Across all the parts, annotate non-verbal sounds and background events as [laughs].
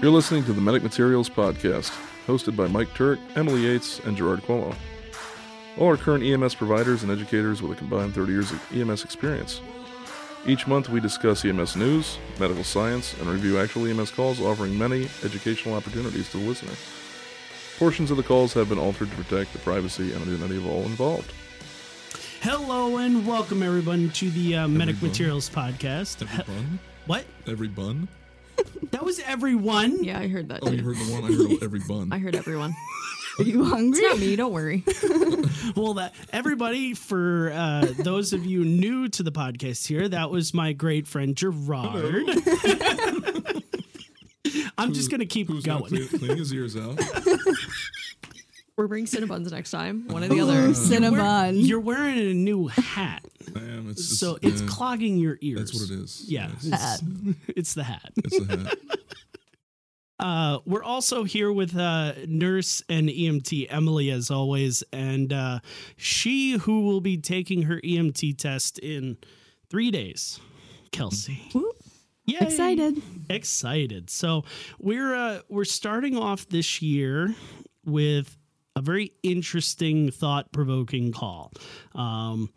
You're listening to the Medic Materials Podcast, hosted by Mike Turk, Emily Yates, and Gerard Cuomo. All are current EMS providers and educators with a combined 30 years of EMS experience. Each month, we discuss EMS news, medical science, and review actual EMS calls, offering many educational opportunities to the listener. Portions of the calls have been altered to protect the privacy and identity of all involved. Hello and welcome everyone to the uh, Medic Everyone. Materials Podcast. Every bun? What? Every bun? That was everyone. Yeah, I heard that. Oh, too. you heard the one? I heard every bun. [laughs] I heard everyone. Are you hungry? It's not me. Don't worry. [laughs] Well, that everybody for uh, those of you new to the podcast here, that was my great friend Gerard. [laughs] I'm just gonna keep Who's now going. clean, cleaning his ears out? We're bringing Cinnabons next time. One or the other. Cinnabon. You're wearing a new hat, I am. It's just, so it's clogging your ears. That's what it is. Yeah, Yes. it's, [laughs] it's the hat. It's a hat. [laughs] Uh, we're also here with uh, nurse and EMT Emily, as always, and uh, she who will be taking her EMT test in three days, Kelsey. Whoop. Yay. Excited. Excited. So we're uh, we're starting off this year with a very interesting, thought provoking call. Um,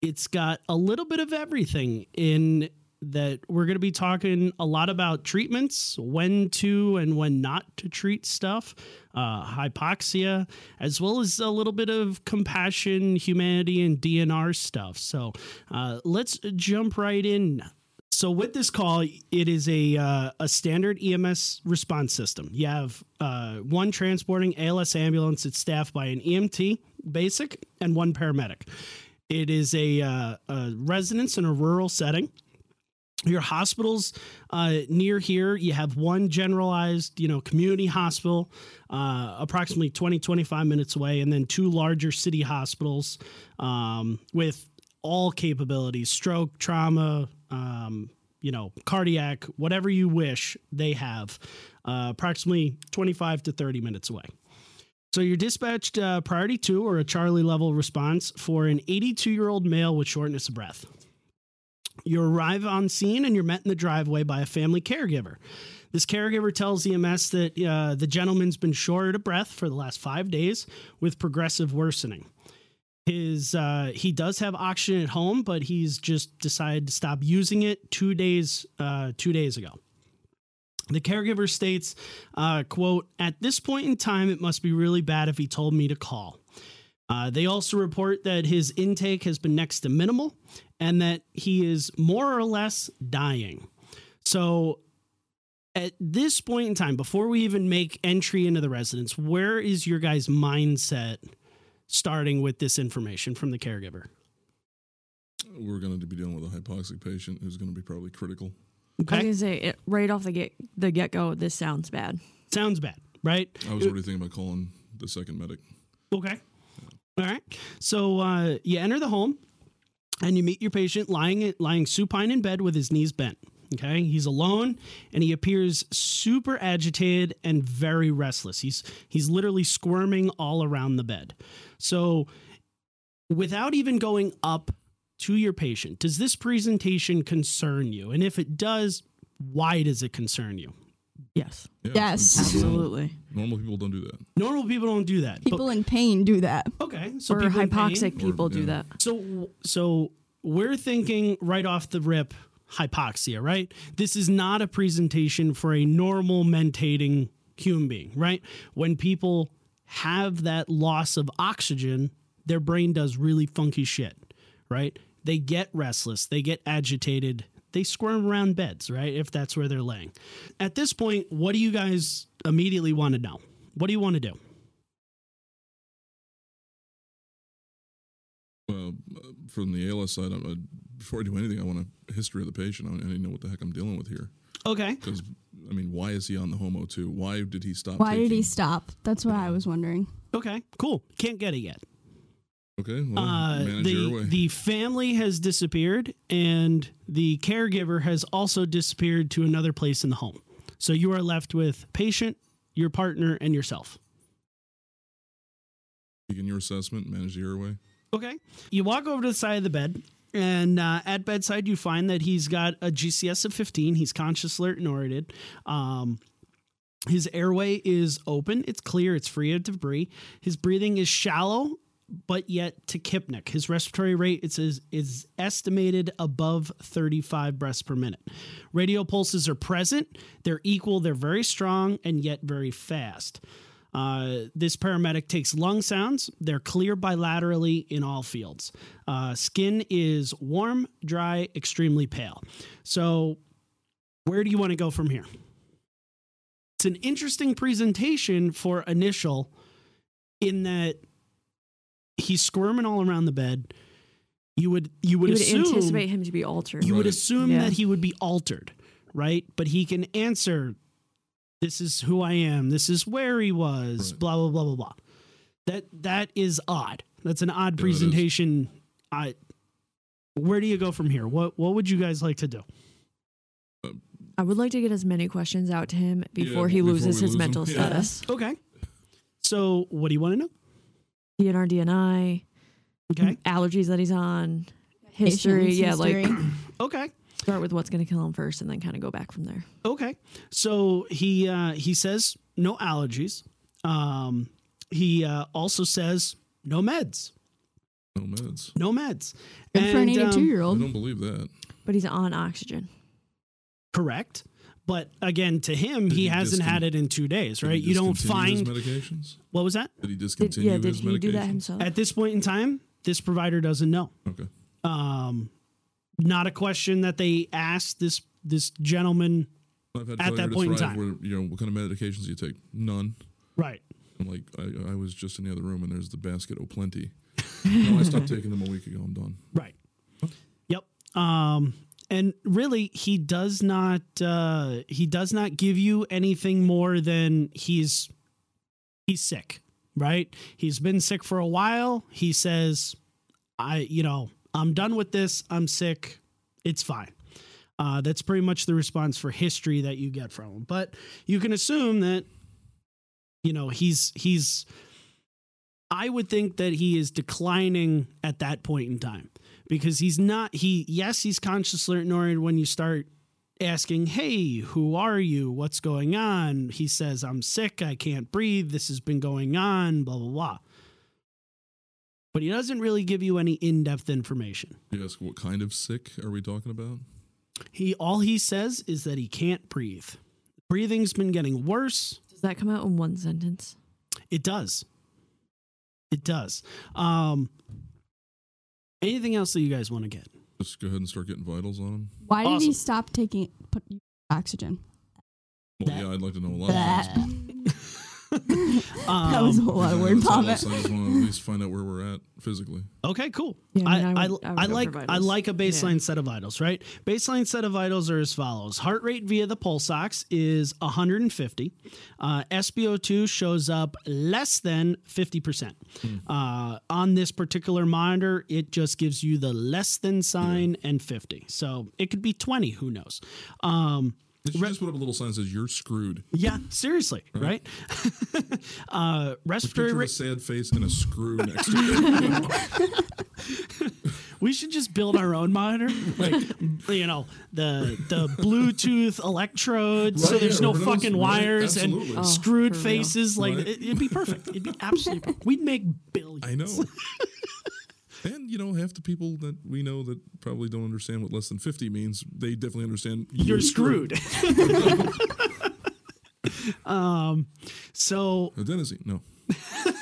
it's got a little bit of everything in that we're going to be talking a lot about treatments, when to and when not to treat stuff, uh, hypoxia, as well as a little bit of compassion, humanity, and DNR stuff. So uh, let's jump right in. So with this call, it is a uh, a standard EMS response system. You have uh, one transporting ALS ambulance. It's staffed by an EMT, basic, and one paramedic. It is a, uh, a residence in a rural setting your hospitals uh, near here you have one generalized you know community hospital uh, approximately 20 25 minutes away and then two larger city hospitals um, with all capabilities stroke trauma um, you know cardiac whatever you wish they have uh, approximately 25 to 30 minutes away so you're dispatched uh, priority two or a charlie level response for an 82 year old male with shortness of breath you arrive on scene and you're met in the driveway by a family caregiver. This caregiver tells EMS that uh, the gentleman's been short of breath for the last five days with progressive worsening. His uh, he does have oxygen at home, but he's just decided to stop using it two days uh, two days ago. The caregiver states, uh, "quote At this point in time, it must be really bad if he told me to call." Uh, they also report that his intake has been next to minimal and that he is more or less dying. So, at this point in time, before we even make entry into the residence, where is your guys' mindset starting with this information from the caregiver? We're going to be dealing with a hypoxic patient who's going to be probably critical. I was Okay. gonna say it, right off the get the get go. This sounds bad. Sounds bad, right? I was already thinking about calling the second medic. Okay. All right. So uh, you enter the home and you meet your patient lying lying supine in bed with his knees bent. Okay, he's alone and he appears super agitated and very restless. He's he's literally squirming all around the bed. So without even going up to your patient, does this presentation concern you? And if it does, why does it concern you? Yes, Yeah, Yes. absolutely. Normal people don't do that. Normal people don't do that. but- People in pain do that. okay, so or people in pain- hypoxic people Or- do yeah. that. So so we're thinking right off the rip hypoxia, right? This is not a presentation for a normal mentating human being, right? When people have that loss of oxygen, their brain does really funky shit, right? They get restless, they get agitated, they squirm around beds, right? If that's where they're laying. At this point, what do you guys immediately want to know? What do you want to do? Well, from the ALS side, I'm, before I do anything, I want a history of the patient. I, I need to know what the heck I'm dealing with here. Okay. Because, I mean, why is he on the home O2? Why did he stop Why did he stop? That's what I was wondering. Okay. Cool. Can't get it yet. Okay, well, Uh, manage your the way. the family has disappeared, and the caregiver has also disappeared to another place in the home. So you are left with patient, your partner, and yourself. Begin your assessment, manage the airway. Okay. You walk over to the side of the bed, And uh, at bedside, you find that he's got a GCS of 15. He's conscious, alert, and oriented. Um, his airway is open, it's clear, it's free of debris. His breathing is shallow, but yet tachypneic. His respiratory rate it says, is estimated above 35 breaths per minute. Radial pulses are present, they're equal, they're very strong, and yet very fast. Uh, this paramedic takes lung sounds. They're clear bilaterally in all fields. Uh, skin is warm, dry, extremely pale. So, where do you want to go from here? It's an interesting presentation for initial in that he's squirming all around the bed. You would you would, You would assume anticipate him to be altered. you would assume Yeah. that he would be altered, right? But he can answer, "This is who I am. This is where he was." Right. Blah blah blah blah blah. That that is odd. That's an odd Yeah, presentation. I. Where do you go from here? What What would you guys like to do? I would like to get as many questions out to him before he before loses we his lose him. mental Yeah. status. Okay. So, what do you want to know? DNR, DNI, Okay. allergies that he's on, history. Patient's Yeah, like. [clears throat] [clears throat] Okay. Start with what's going to kill him first, and then kind of go back from there. Okay. So he uh, he says no allergies. Um, he uh, also says no meds. No meds. No meds. Good for an And, um, 82 year I old. don't believe that. But he's on oxygen. correct. But again, to him, Did he he hasn't had it in two days, Did right? he You don't find his medications. what was that Did he Did, discontinue yeah, did his he do that medications? himself? at this point in time? This provider doesn't know. Okay. Um, not a question that they asked this this gentleman. At that point in time. Where, you know, what kind of medications do you take? None. Right. I'm like, I, I was just in the other room and there's the basket of plenty. no, I stopped taking them a week ago. I'm done. Right. Yep. Um, and really, he does not. Uh, he does not give you anything more than he's he's sick. Right. He's been sick for a while. He says, "I, you know, I'm done with this. I'm sick. It's fine." Uh, that's pretty much the response for history that you get from him. But you can assume that, you know, he's he's. I would think that he is declining at that point in time because he's not he yes he's conscious alert and when you start asking hey who are you what's going on he says i'm sick i can't breathe this has been going on blah blah blah but he doesn't really give you any in-depth information You ask, what kind of sick are we talking about? he all he says is that he can't breathe breathing's been getting worse Does that come out in one sentence? it does it does um anything else that you guys want to get Just go ahead and start getting vitals on him. Why did he stop taking put oxygen? Well, That- yeah, I'd like to know a lot [laughs] [laughs] of things. [laughs] that was a Um, whole lot of Yeah, word that's vomit. I just want to at least find out where we're at physically. Okay, cool. Yeah, I, I mean, I, I I, would- I would go like I like a baseline Yeah. set of vitals, right? Baseline set of vitals are as follows: heart rate via the pulse ox is 150. Uh, SpO2 shows up less than 50 percent. Uh, on this particular monitor, it just gives you the less than sign and 50. So it could be 20. Who knows? Um, They should just put up a little sign that says "You're screwed." yeah, seriously, right? [laughs] uh, respiratory Picture of a sad face and a screw next to it. [laughs] We should just build our own monitor, like you know the the Bluetooth electrodes, so there's yeah, no who knows? fucking Right, wires absolutely. and Oh, screwed for real. faces. Like Right. it, it'd be perfect. It'd be absolutely. Perfect. We'd make billions. I know. [laughs] and you know, half the people that we know that probably don't understand what less than fifty means, they definitely understand. You're screwed. [laughs] [laughs] um, so Adenosine, no. [laughs]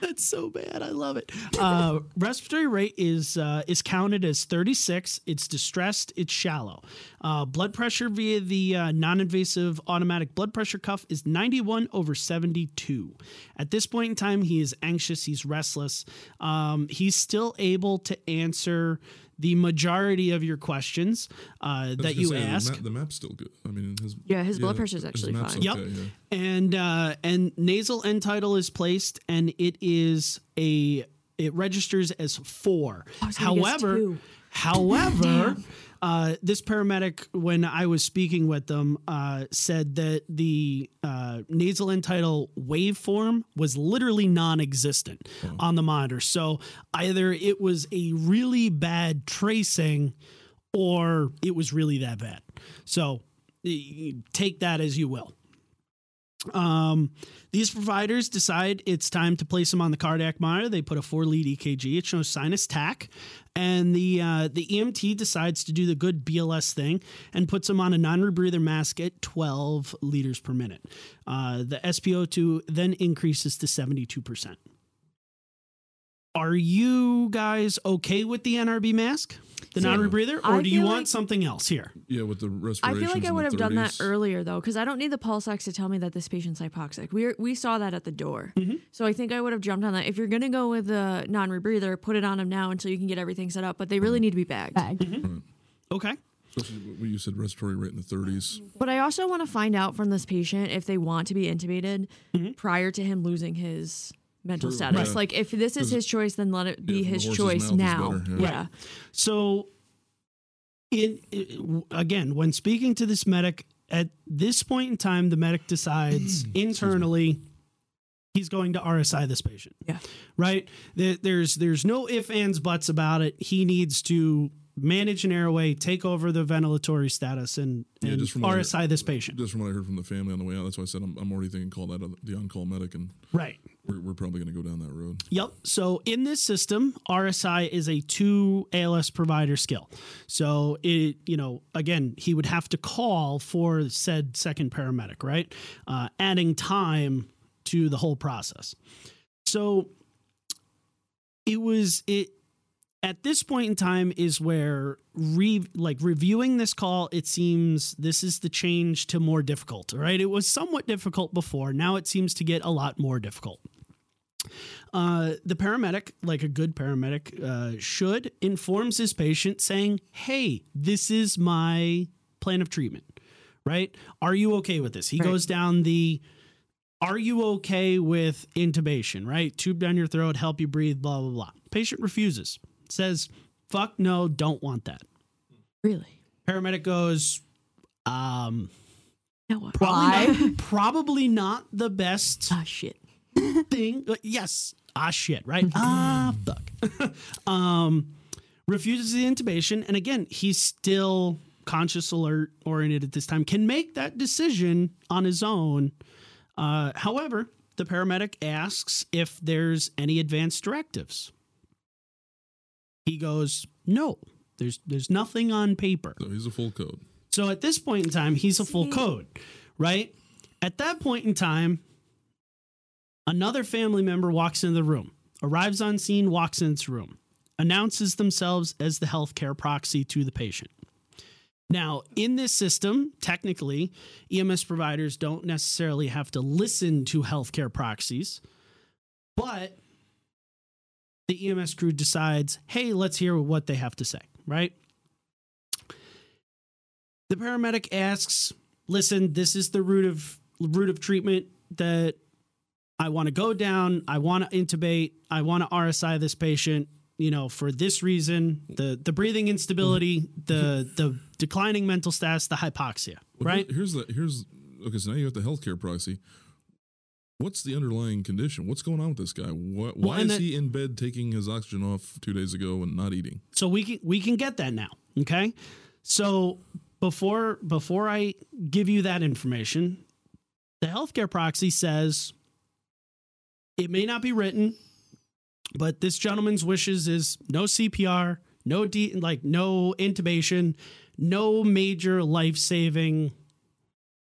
That's so bad. I love it. [laughs] Uh, respiratory rate is uh, is counted as 36. It's distressed. It's shallow. Uh, blood pressure via the uh, non-invasive automatic blood pressure cuff is 91 over 72. At this point in time, he is anxious. He's restless. Um, he's still able to answer the majority of your questions uh, that you say, ask. The, map, the map's still good. I mean, his Yeah, his blood pressure is actually map's fine. Yep. okay, yeah. and uh, and nasal end tidal is placed, and it is a it registers as four. I was gonna guess However, two. however, [laughs] uh, this paramedic, when I was speaking with them, uh, said that the uh, nasal end tidal waveform was literally non-existent on the monitor. So either it was a really bad tracing, or it was really that bad. So take that as you will. Um, these providers decide it's time to place him on the cardiac monitor. They put a four lead EKG. It shows sinus tach, and the uh, the EMT decides to do the good BLS thing and puts him on a non rebreather mask at 12 liters per minute. Uh, the SpO2 then increases to 72 percent. Are you guys okay with the NRB mask, the See, non rebreather, I or do you want like- something else here? Yeah, with the respiratory. I feel like I would have done that earlier though, because I don't need the pulse ox to tell me that this patient's hypoxic. We we saw that at the door, Mm-hmm. so I think I would have jumped on that. If you're gonna go with the non-rebreather, put it on him now until you can get everything set up. But they really mm-hmm. need to be bagged. Bag. Mm-hmm. Mm-hmm. Okay. Especially what you said, respiratory rate in the 30s. But I also want to find out from this patient if they want to be intubated prior to him losing his mental Sure, status. yeah. Like if this is his choice, then let it be Yeah, his choice now. better, yeah. yeah. So, in, in- again, when speaking to this medic, at this point in time, the medic decides [clears throat] internally he's going to RSI this patient. Yeah. Right. There's there's no ifs ands buts about it. He needs to manage an airway, take over the ventilatory status, and, Yeah, and just from what RSI this patient. Just from what I heard from the family on the way out, that's why I said I'm, I'm already thinking call that the on call medic, and Right. We're, we're probably going to go down that road. Yep. So in this system, RSI is a two ALS provider skill. So it, you know, again, he would have to call for said second paramedic, right? Uh, adding time to the whole process. So it was it at this point in time is where re like reviewing this call it seems this is the change to more difficult right it was somewhat difficult before now it seems to get a lot more difficult uh, the paramedic, like a good paramedic, uh, should informs his patient saying, "Hey, this is my plan of treatment. Right? Are you okay with this?" He Right. goes down the, "Are you okay with intubation?" Right? Tube down your throat, help you breathe, blah blah blah. Patient refuses, says, "Fuck no, don't want that." Really? Paramedic goes, um, Now probably not, probably not the best Ah, shit. Thing. Yes. Ah, shit, right? ah, fuck. [laughs] um, refuses the intubation. And again, he's still conscious, alert, oriented at this time, can make that decision on his own. Uh, however, the paramedic asks if there's any advanced directives. He goes, no, there's, there's nothing on paper. So he's a full code. So at this point in time, he's a full code, right? At that point in time, another family member walks into the room, arrives on scene, walks into the room, announces themselves as the healthcare proxy to the patient. Now, in this system, technically, EMS providers don't necessarily have to listen to healthcare proxies, but the EMS crew decides, hey, let's hear what they have to say, right? The paramedic asks, "Listen, this is the route of route of treatment that I want to go down. I want to intubate. I want to RSI this patient. You know, for this reason, the the breathing instability, the the declining mental status, the hypoxia. Well, Right? Here's the here's okay. So now you have the healthcare proxy. What's the underlying condition? What's going on with this guy? Why, why and is that- he in bed taking his oxygen off two days ago and not eating? so we can we can get that now okay so before before i give you that information the healthcare proxy says it may not be written but this gentleman's wishes is no cpr no de- like no intubation no major life-saving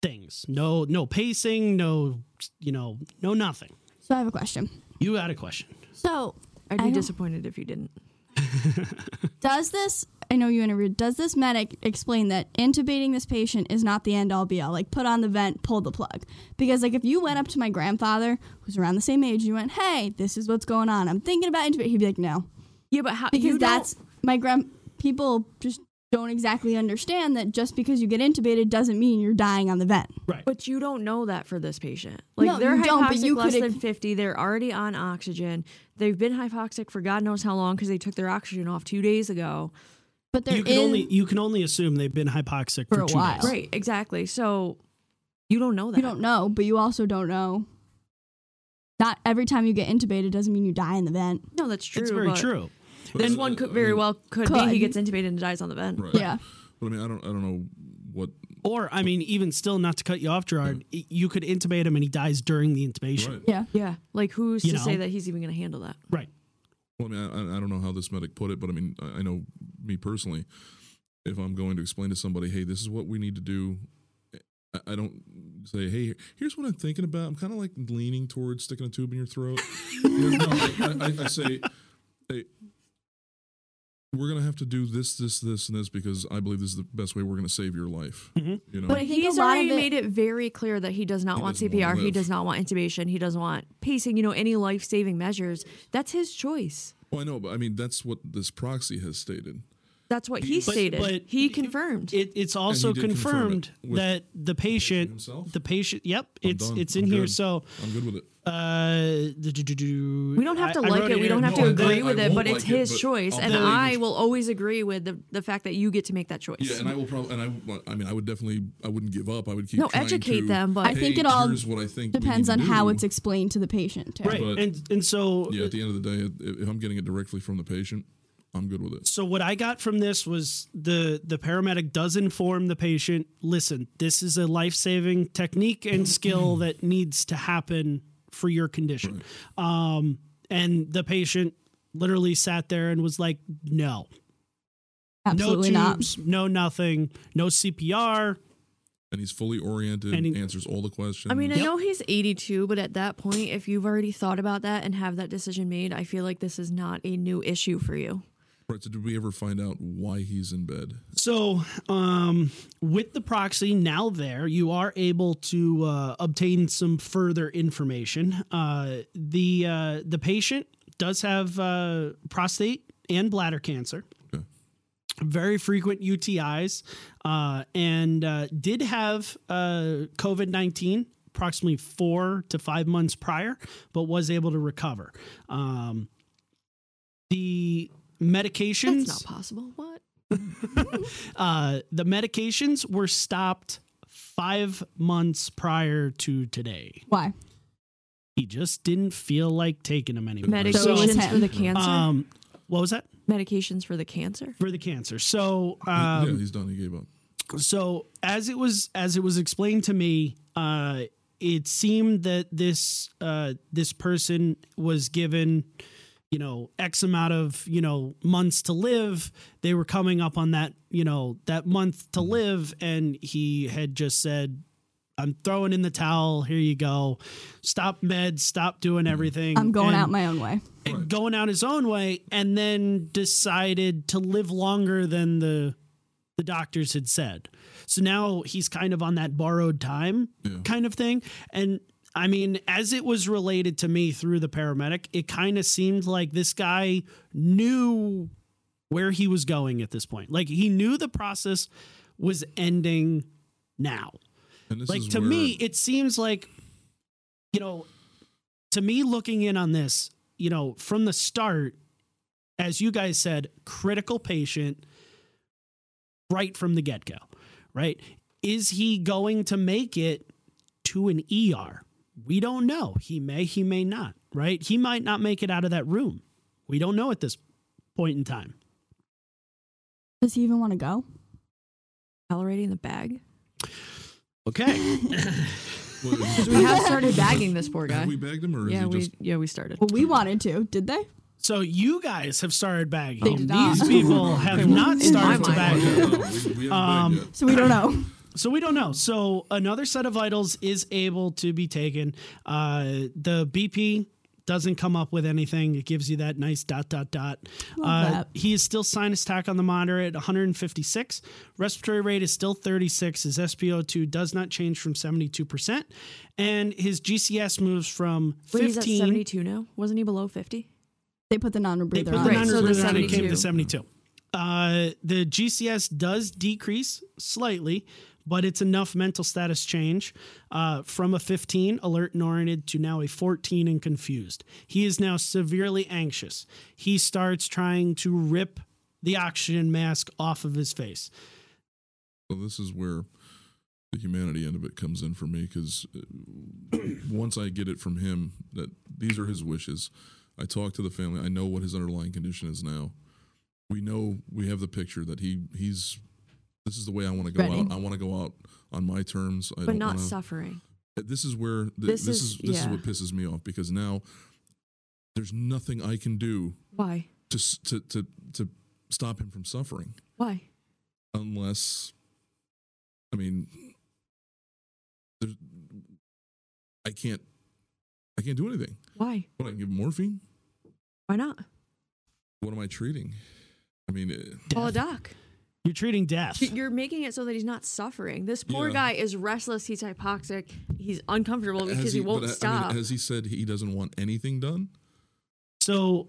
things no no pacing no you know no nothing So I have a question. you got a question So I'd be disappointed if you didn't. [laughs] does this? I know you interviewed. Does this medic explain that intubating this patient is not the end all be all? Like put on the vent, pull the plug. Because like if you went up to my grandfather, who's around the same age, you went, "Hey, this is what's going on. I'm thinking about intubating." He'd be like, "No," Yeah, but how? because you don't- that's my grand. People just don't exactly understand that just because you get intubated doesn't mean you're dying on the vent. Right. But you don't know that for this patient. Like No, they're you don't, but hypoxic less could- than 50. They're already on oxygen. They've been hypoxic for God knows how long because they took their oxygen off two days ago. But there you can is- only you can only assume they've been hypoxic For for, a two while. days. Right, exactly. So you don't know that. you don't know, but you also don't know. Not every time you get intubated doesn't mean you die in the vent. No, that's true. It's very true. This But, one could I very mean, well could, Could. be he gets intubated and dies on the vent. Right. Yeah. But I mean, I don't, I don't know what. Or I mean, even still, not to cut you off, Gerard, y- you could intubate him and he dies during the intubation. Right. Yeah. Yeah, like who's You to say that he's even going to handle that? Right. Well, I mean, I, I don't know how this medic put it, but I mean, I, know me personally. If I'm going to explain to somebody, hey, this is what we need to do, I, don't say, hey, here's what I'm thinking about. I'm kind of like leaning towards sticking a tube in your throat. [laughs] No, I, I, I say, hey, we're gonna have to do this, this, this, and this because I believe this is the best way we're gonna save your life. Mhm. You know, But he's already it- made it very clear that he does not He want doesn't wanna CPR. He does not want intubation. He doesn't want pacing. You know, any life saving measures. That's his choice. well, I know, but I mean, that's what this proxy has stated. That's what he But- stated. but he confirmed. It, it's also did confirm confirmed it that the patient, himself? the patient, yep, I'm it's done. it's in I'm here. good. So I'm good with it. Uh, we don't have to I- I like wrote it. We don't have No, to agree with it, won't but it's like it, his but choice, I'll and tell I will always agree with the the fact that you get to make that choice. Yeah, and I will probably, and I, I mean, I would definitely, I wouldn't give up. I would keep no, trying educate to, them, but I think it all what I think Depends on to how it's explained to the patient too. right, But- and and so Yeah, at the end of the day, if if I'm getting it directly from the patient, I'm good with it. So what I got from this was the the paramedic does inform the patient, listen, this is a life-saving technique and skill that needs to happen for your condition. Um and the patient literally sat there and was like, "No. Absolutely no not. tubes, no nothing, no CPR." And he's fully oriented, And he- answers all the questions. I mean, I Yep. know he's 82, but at that point, if you've already thought about that and have that decision made, I feel like this is not a new issue for you. Right, so did we ever find out why he's in bed? So, um, with the proxy now there, you are able to uh, obtain some further information. Uh, the uh, the patient does have uh, prostate and bladder cancer, Okay. very frequent UTIs, uh, and uh, did have uh, COVID nineteen approximately four to five months prior, but was able to recover. Um, the medications That's not possible. What? [laughs] uh, the medications were stopped five months prior to today. Why? He just didn't feel like taking them anymore. So it was Medications him. for the cancer? um, what was that Medications for the cancer? for the cancer? So, yeah, um, he's done. He gave up. so as it was as it was explained to me, uh, it seemed that this uh, this person was given you know x amount of you know months to live they were coming up on that you know that month to live and he had just said i'm throwing in the towel here you go stop meds stop doing everything I'm going And- out my own way. and going out his own way and then decided to live longer than the the doctors had said. So now he's kind of on that borrowed time Yeah. kind of thing. And I mean, as it was related to me through the paramedic, it kind of seemed like this guy knew where he was going at this point. Like he knew the process was ending now. And this like is to where, me it seems like you know to me looking in on this you know from the start as you guys said critical patient right from the get-go right? Is he going to make it to an ER we don't know he may he may not right he might not make it out of that room we don't know at this point in time Does he even want to go? Tolerating the bag? okay [laughs] Well, We have started bagging this poor guy. have we bagged him, or is yeah, he we just? yeah we started. Well, we wanted to, did they? so you guys have started bagging They did not. these people have not started to mind. bag no, we, we haven't Um. So we don't know. So we don't know. So another set of vitals is able to be taken. Uh, the BP doesn't come up with anything. It gives you that nice dot dot dot. Uh, he is still sinus tach on the monitor at 156. Respiratory rate is still 36. His SpO2 does not change from 72 percent, and his GCS moves from Wait, he's at 72 now. Wasn't he below 50? They put the non-rebreather put on. the Right, so the non-rebreather on. It came to 72. 72. Uh, the GCS does decrease slightly, but it's enough mental status change uh, from a 15 alert and oriented to now a 14 and confused. He is now severely anxious. He starts trying to rip the oxygen mask off of his face. So this is where the humanity end of it comes in for me because once I get it from him that these are his wishes, I talk to the family. I know what his underlying condition is now. We know we have the picture that he he's. This is the way I want to go out. I want to go out on my terms. I but don't not wanna, suffering. This is where This this, is- is, this is what pisses me off because now there's nothing I can do Why? to to to to stop him from suffering Why? unless I mean there's I can't I can't do anything. Why? What I can give him morphine? Why not? What am I treating? I mean, eh, Call a doc. You're treating death. You're making it so that he's not suffering. This poor Yeah. guy is restless. He's hypoxic. He's uncomfortable because has he, won't but, stop. I mean, has he said he doesn't want anything done? So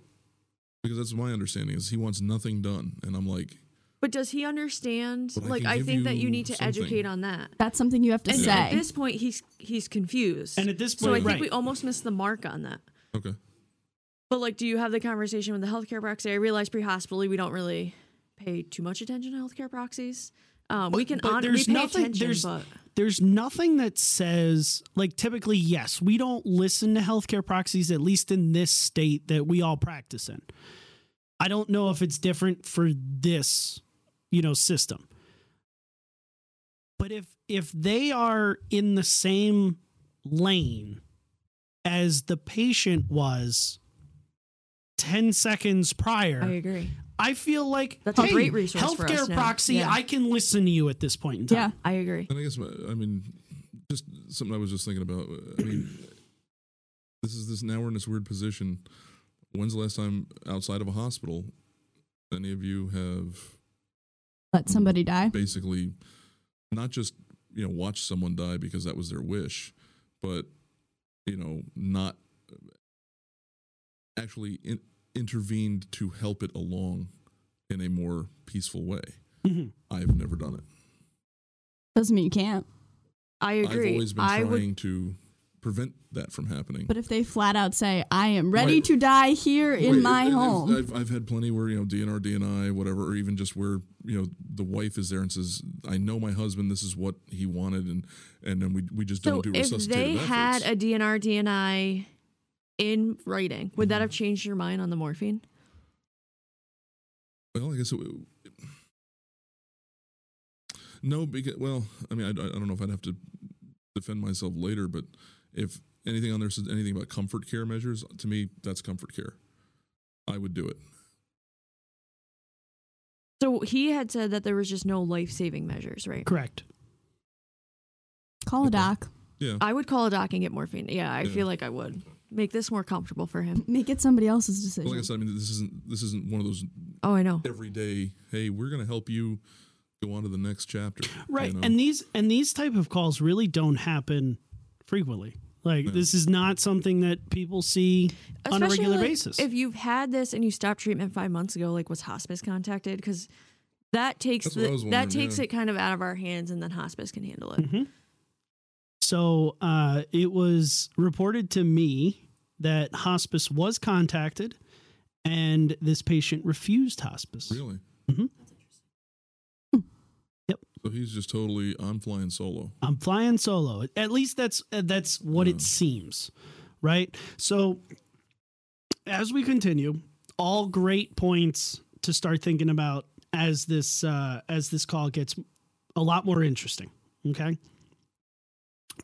Because that's my understanding is he wants nothing done, and I'm like, but does he understand? I like I give think that you you need to something. educate on that. That's something you have to And say. at this point, he's he's confused. And at this point, so I think right. we almost missed the mark on that. okay, But like, do you have the conversation with the healthcare proxy? I realize pre-hospitally we don't really pay too much attention to healthcare proxies. Um, we can but honor, we pay nothing- there's- but there's nothing that says like typically yes we don't listen to healthcare proxies at least in this state that we all practice in i don't know if it's different for this you know system but if if they are in the same lane as the patient was 10 seconds prior I agree. I feel like That's a great resource for healthcare us now. proxy Yeah. i can listen to you at this point in time yeah. I agree. and I guess my, I mean, just something I was just thinking about. I mean, this is this now we're in this weird position. When's the last time outside of a hospital any of you have Let somebody die. basically not just you know watch someone die because that was their wish, but you know not actually in, intervened to help it along in a more peaceful way. Mhm. I've never done it. Doesn't mean you can't. I agree. I've always been I trying would. to prevent that from happening. But if they flat out say, I am ready Right. to die here in my and- and home. I've, I've had plenty where you know DNR, DNI, whatever, or even just where you know the wife is there and says, "I know my husband. This is what he wanted," and and then we we just So don't do if resuscitative they had a DNR, DNI in writing, would that have mm-hmm. changed your mind on the morphine? Well, I guess it. No, because well, I mean, I, I don't know if I'd have to defend myself later, but if anything on there says anything about comfort care measures, to me, that's comfort care. I would do it. So he had said that there was just no life saving measures, right? correct Call a Okay. doc. Yeah, I would call a doc and get morphine. Yeah, I Yeah. feel like I would make this more comfortable for him. Make it somebody else's decision. Well, like I said, I mean, this isn't this isn't one of those Oh, I know. everyday. Hey, we're going to help you go on to the next chapter. you right know? and these and these type of calls really don't happen frequently like Yeah. this is not something that people see on a Especially, regular like, basis If you've had this and you stopped treatment five months ago, like was hospice contacted? Because that takes That's what I the, that takes yeah. it kind of out of our hands, and then hospice can handle it. Mhm. So uh, it was reported to me that hospice was contacted and this patient refused hospice really. Mhm. Yep. So he's just totally. I'm flying solo. I'm flying solo. At least that's uh, that's what Yeah. it seems, right? So as we continue, all great points to start thinking about as this uh, as this call gets a lot more interesting. Okay,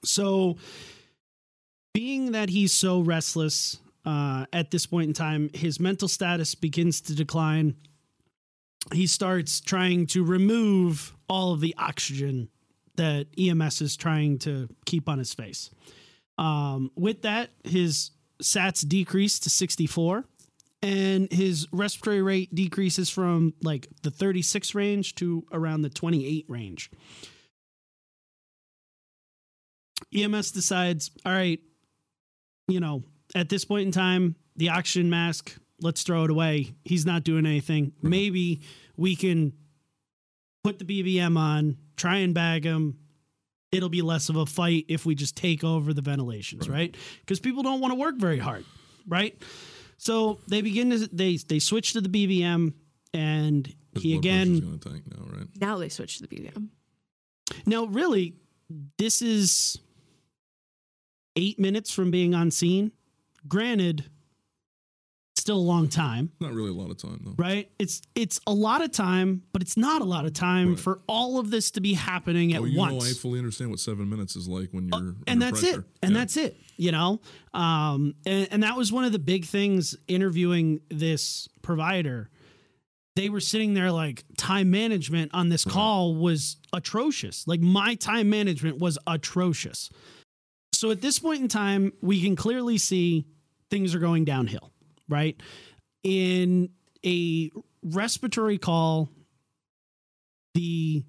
so being that he's so restless uh, at this point in time, his mental status begins to decline. He starts trying to remove all of the oxygen that EMS is trying to keep on his face. Um, with that, his SATs decrease to 64, and his respiratory rate decreases from like the 36 range to around the 28 range. EMS decides, all right, you know, at this point in time, the oxygen mask, let's throw it away. He's not doing anything. Maybe we can put the BVM on, try and bag him. It'll be less of a fight if we just take over the ventilations, right? Because people don't want to work very hard, right? So they begin to they they switch to the BVM, and he again. tank now, right? Now they switch to the BVM. Now, really, this is eight minutes from being on scene. Granted, still a long time. Not really a lot of time though. right it's it's a lot of time but it's not a lot of time Right. for all of this to be happening at oh, you once know, I fully understand what seven minutes is like when you're Uh, and that's pressure. it and Yeah. that's it you know um and, and that was one of the big things interviewing this provider they were sitting there like time management on this call was atrocious like my time management was atrocious so at this point in time we can clearly see things are going downhill right in a respiratory call the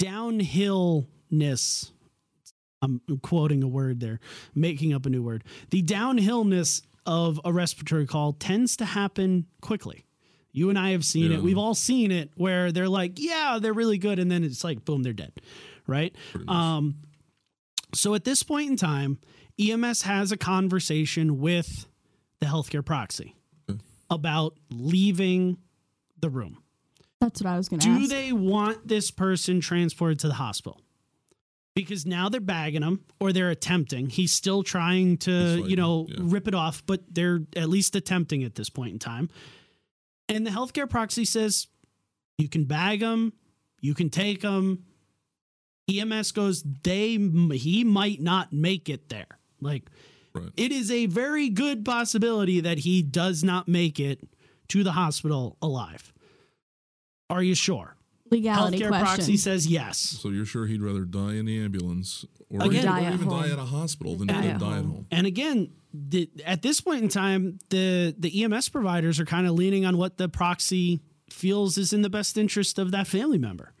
downhillness I'm quoting a word there, making up a new word. The downhillness of a respiratory call tends to happen quickly. You and I have seen Yeah. it. We've all seen it where they're like, yeah, they're really good. And then it's like, boom, they're dead. Right. Um, so at this point in time, EMS has a conversation with the healthcare proxy Okay. about leaving the room. That's what I was going to ask. Do ask. they want this person transported to the hospital? Because now they're bagging him or they're attempting. He's still trying to, That's right, you know, yeah. rip it off, but they're at least attempting at this point in time. And the healthcare proxy says you can bag him, you can take him. EMS goes, they he might not make it there. Like Right. it is a very good possibility that he does not make it to the hospital alive. Are you sure? Legality Healthcare question. proxy says yes. So you're sure he'd rather die in the ambulance or, Again- Die or at even die home. at a hospital than Die die, at die at home. home? And again, the, at this point in time, the the EMS providers are kind of leaning on what the proxy feels is in the best interest of that family member,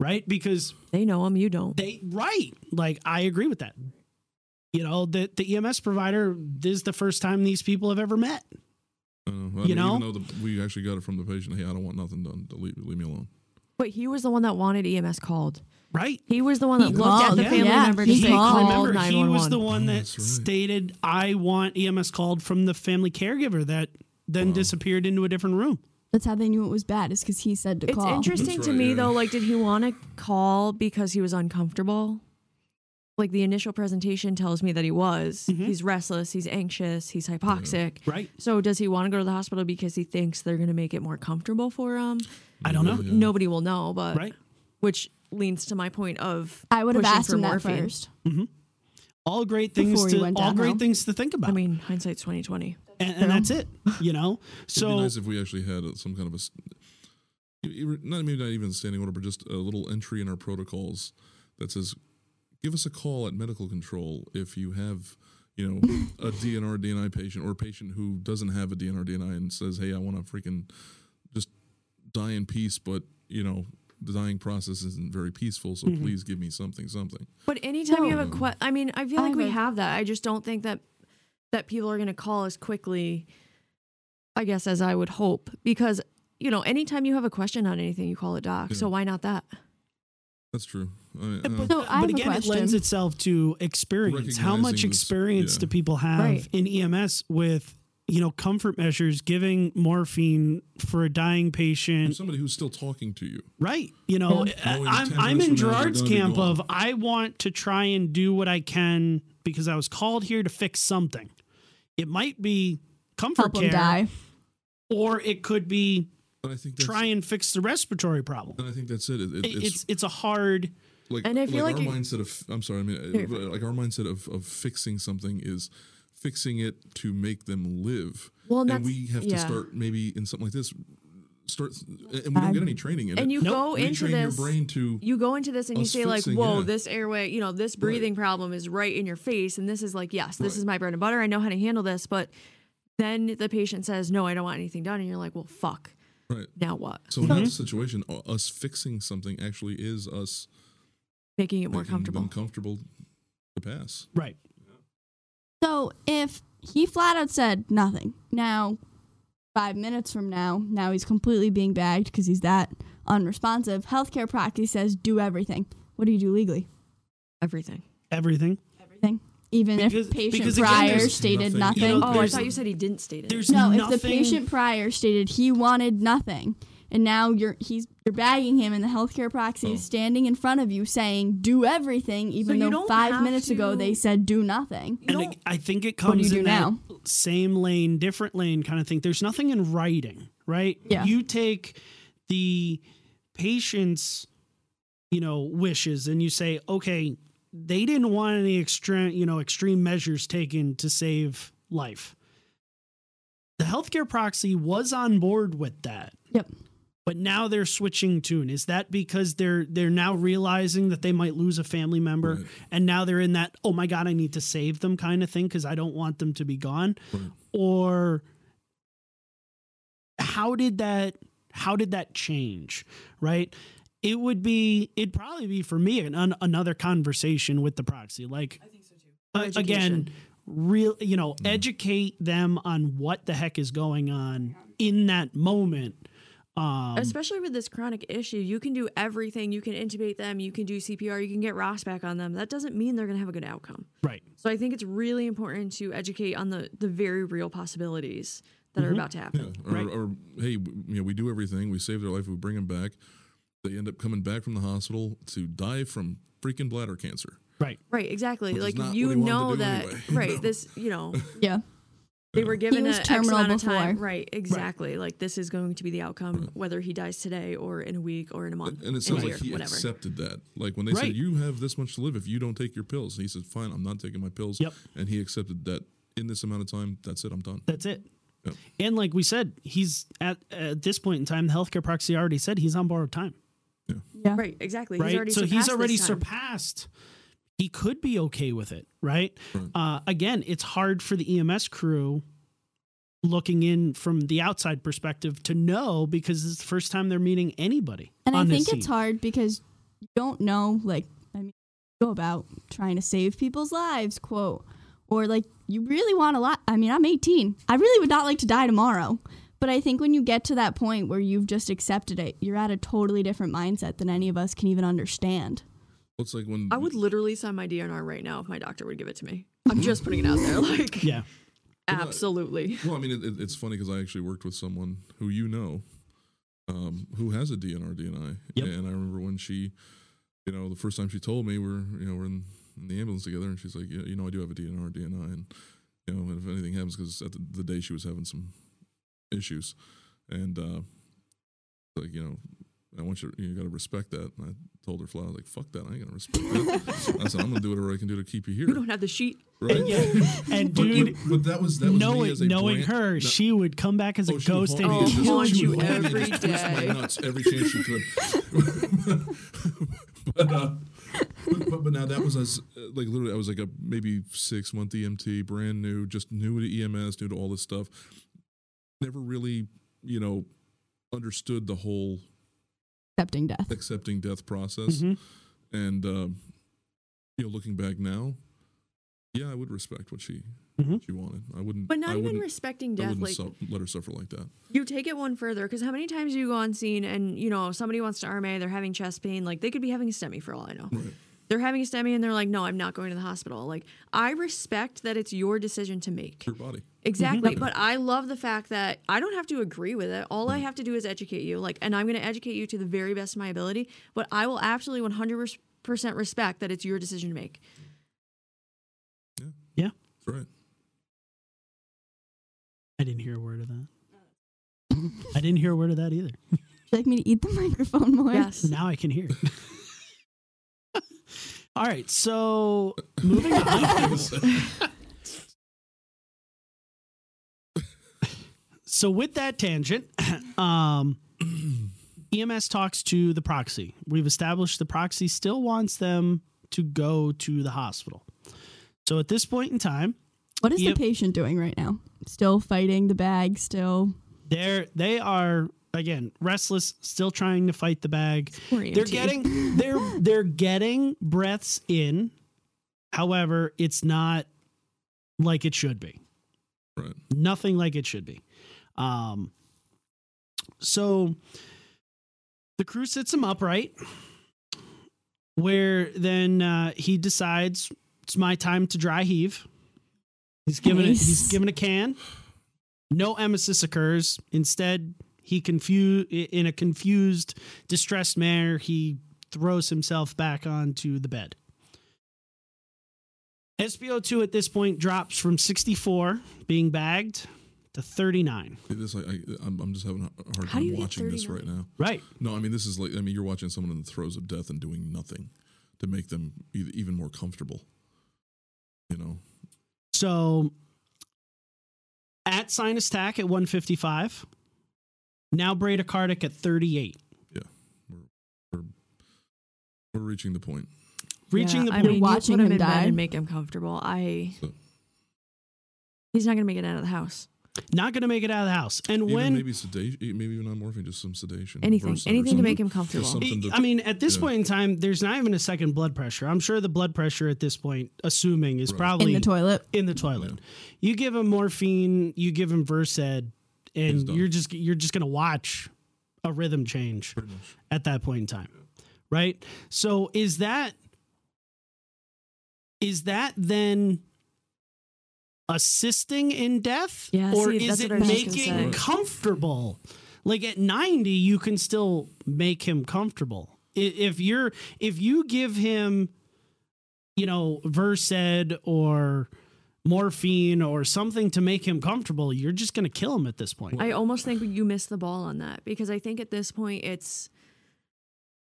right? Because They know him, you don't. they right, like I agree with that. You know, the the EMS provider this is the first time these people have ever met. I don't know. I You mean, know? even though the, we actually got it from the patient, hey, I don't want nothing done. To leave, leave me alone. But he was the one that wanted EMS called. Right. He was the one that He looked at the yeah. family Yeah, member he say called. call Remember, he was the 911. one Oh, that right. stated, "I want EMS called" from the family caregiver that then Wow. disappeared into a different room. That's how they knew it was bad, is because he said to call It's call. interesting That's to right, me yeah. though, like did he want to call because he was uncomfortable? Like the initial presentation tells me that he was. Mhm. He's restless, he's anxious, he's hypoxic. Right. So does he want to go to the hospital because he thinks they're going to make it more comfortable for him? I don't know. Yeah. Nobody will know, but Right. which leans to my point of I would have pushing asked for him that morphine. first. All great things Before he to went all great downhill. things to think about. I mean, hindsight's twenty twenty. And, and that's it. You know. So [laughs] It'd be nice if we actually had some kind of a not maybe not even standing order, but just a little entry in our protocols that says, give us a call at medical control if you have, you know, a DNR DNI patient or a patient who doesn't have a DNR DNI and says, hey, I want to freaking just die in peace, but you know. The dying process isn't very peaceful, so Mm-hmm. please give me something, something. But anytime you have a question, I mean, I feel I like we would- have that. I just don't think that that people are going to call as quickly. I guess as I would hope, because you know, anytime you have a question on anything, you call a doc. So why not that? That's true. I, but, uh, So I but again, it lends itself to experience. How much Recognizing this- experience yeah. do people have Right. in EMS with you know comfort measures, giving morphine for a dying for patient? somebody who's still talking to you. Right. You know, Knowing I'm, I'm in from now they're Gerard's camp of I want to try and do what I can because I was called here to fix something. It might be comfort Help care, die. or it could be I think try and fix the respiratory problem. and I think that's it. It- it- It- It's it's a hard like And I feel like, like our it- mindset of I'm sorry, I mean uh, like our mindset of of fixing something is fixing it to make them live. Well, and and we have to yeah. start maybe in something like this start and we don't get any training in And it. you Nope. go We into train this. your brain to you go into this and you us say like, "Whoa, yeah. this airway, you know, this breathing problem is right in your face," and this is like, "Yes, this Right. is my bread and butter. I know how to handle this." But then the patient says, "No, I don't want anything done," and you're like, "Well, fuck. right. Now what? So in that situation, uh, us fixing something actually is us Making it more making comfortable." them comfortable to pass. right. So if he flat out said nothing, now five minutes from now, now he's completely being bagged because he's that unresponsive. Healthcare proxy says do everything. What do you do legally? Everything. Everything. Everything. Even Because- if patient because again, prior there's stated nothing- nothing. You know, Oh, I thought you said he didn't state it. There's no, nothing. if the patient prior stated he wanted nothing, and now you're he's you're bagging him, and the healthcare proxy is Oh. standing in front of you saying do everything, even you though don't five have minutes ago to- they said do nothing. and don't- it- I think it What do comes you in do that now? same lane, different lane kind of thing. There's nothing in writing, right? Yeah. You take the patient's, you know, wishes and you say, okay, they didn't want any extreme, you know, extreme measures taken to save life. The healthcare proxy was on board with that. Yep. But now they're switching tune. Is that because they're they're now realizing that they might lose a family member Right. and now they're in that oh my god I need to save them kind of thing because I don't want them to be gone? Right. Or how did that how did that change? Right? It would be it'd probably be for me an, an, another conversation with the proxy. Like I think so too. Uh, again, Education. real you know, mm. educate them on what the heck is going on in that moment. Um, Especially with this chronic issue, you can do everything. You can intubate them. You can do CPR. You can get ROSC back on them. That doesn't mean they're going to have a good outcome. right. So I think it's really important to educate on the the very real possibilities that are about to happen. Yeah. Or, Right. or hey, w- you know, we do everything. We save their life. We bring them back. They end up coming back from the hospital to die from freaking bladder cancer. Right. Right, exactly. Which like you what he wanted to know that anyway. right, [laughs] this, you know, Yeah. They were given was a X terminal amount of time. Right, exactly. Like this is going to be the outcome whether he dies today or in a week or in a month. And it sounds like year, he whatever. accepted that. Like when they Right. said, "You have this much to live if you don't take your pills," and he said, "Fine, I'm not taking my pills." Yep. And he accepted that in this amount of time. That's it. I'm done. That's it. Yep. And like we said, he's at at this point in time, the healthcare proxy already said he's on borrowed time. Yeah. Right, exactly. Right. He's already so he's already this time. surpassed. He could be okay with it, right? Right. Uh, again, it's hard for the EMS crew looking in from the outside perspective to know because it's the first time they're meeting anybody. And I on this think it's scene. hard because you don't know, like, I mean, go about trying to save people's lives, quote, or like you really want a lot. I mean, I'm 18. I really would not like to die tomorrow. But I think when you get to that point where you've just accepted it, you're at a totally different mindset than any of us can even understand. It's like when I would literally sign my DNR right now if my doctor would give it to me. I'm just putting it out there. [laughs] Like, Yeah. absolutely. Well, I mean, it, it, it's funny because I actually worked with someone who you know, um, who has a DNR DNI, Yep. and I remember when she, you know, the first time she told me we're, you know, we're in, in the ambulance together, and she's like, yeah, you know, I do have a DNR DNI, and you know, and if anything happens, because at the, the day she was having some issues, and uh, like you know. I want you. You got to respect that. And I told her flat, I was like, "Fuck that! I ain't gonna respect that." I said, "I'm gonna do whatever I can do to keep you here." You don't have the sheet. right? Yeah. [laughs] And But, dude, but, but that was that was me knowing as a knowing brand- her, no- she would come back as a Oh, she would ghost and me Oh, and haunt you would hold me and every twist my nuts every chance she could. [laughs] but, uh, but, but, but now that was us, uh, like literally, I was like a maybe six month EMT, brand new, just new to EMS, new to all this stuff. Never really, you know, understood the whole Accepting death. accepting death process. Mhm. And um, you know, looking back now, yeah, I would respect what she Mhm. what she wanted. I wouldn't. But not I even respecting death. wouldn't Like su- let her suffer like that. you take it one further because how many times do you go on scene and you know somebody wants to RMA, they're having chest pain, like they could be having a STEMI for all I know. Right. They're having a STEMI and they're like, no, I'm not going to the hospital. Like I respect that it's your decision to make. Your body. Exactly. Mm-hmm. But I love the fact that I don't have to agree with it. All. I have to do is educate you. Like, and I'm going to educate you to the very best of my ability. But I will absolutely 100% respect that it's your decision to make. Yeah. That's right. I didn't hear a word of that. I didn't hear a word of that either. Would [laughs] you like me to eat the microphone more? Yes. Now I can hear. [laughs] All right, so moving [laughs] on. So with that tangent, [clears throat] um, EMS talks to the proxy. We've established the proxy still wants them to go to the hospital. So at this point in time, What is Yep. the patient doing right now? Still fighting the bag, still. they're they are again restless, still trying to fight the bag. They're getting [laughs] they're they're getting breaths in. However, it's not like it should be. Right. Nothing like it should be. Um, so the crew sits him upright, where then uh, he decides it's my time to dry heave. He's given it. He's given a can. No emesis occurs. Instead, he confused in a confused, distressed manner. He throws himself back onto the bed. SPO2 at this point drops from 64 being bagged to 39. This I, I I'm, I'm just having a hard How time watching this right now. Right. No, I mean this is like I mean you're watching someone in the throes of death and doing nothing to make them even more comfortable. You know, So at sinus tach at 155. Now bradycardic at 38. Yeah. we're we're reaching the point. Reaching Yeah, the I point. mean, Watching him, him die. and make him comfortable. I. So- He's not gonna make it out of the house. Not going to make it out of the house. And Even when maybe sedation, maybe even on morphine, just some sedation. Anything, anything to make him comfortable. to- I mean, at this Yeah. point in time, there's not even a second blood pressure. I'm sure the blood pressure at this point, assuming, is Right. probably in the toilet. in the toilet. You give him morphine, you give him Versed, and you're just you're just gonna watch a rhythm change at that point in time, right? So is that is that then assisting in death, Yeah, or see, is it what I was just gonna making comfortable? Like at 90, you can still make him comfortable. If you're if you give him, you know, Versed or morphine or something to make him comfortable, you're just going to kill him at this point. I almost think you missed the ball on that because I think at this point it's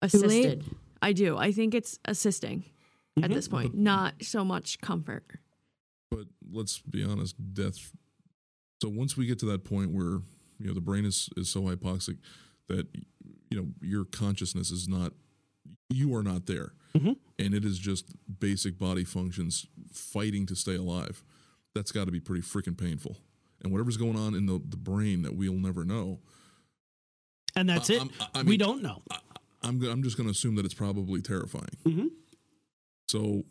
assisted. I do. I think it's assisting at Mhm. this point, not so much comfort. But let's be honest, death. So once we get to that point where you know the brain is is so hypoxic that you know your consciousness is not, you are not there, Mhm. and it is just basic body functions fighting to stay alive. That's got to be pretty freaking painful. And whatever's going on in the, the brain that we'll never know. and that's I- it. I'm- I we don't know. I'm go- I'm just going to assume that it's probably terrifying. Mhm. So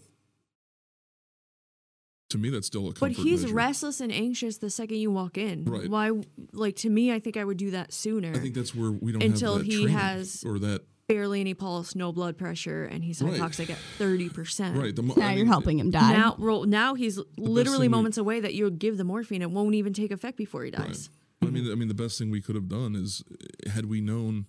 to me, that's still a comfort But he's measure. restless and anxious the second you walk in. Right. Why? Like to me, I think I would do that sooner. I think that's where we don't Until have that he has- or that barely any pulse, no blood pressure, and he's Right. hypoxic at thirty percent. right. The, mo- Now I you're mean, helping him die. Now, ro- now he's literally thing we- moments away that you'll give the morphine. It won't even take effect before he dies. I mean, I mean, the best thing we could have done is uh, had we known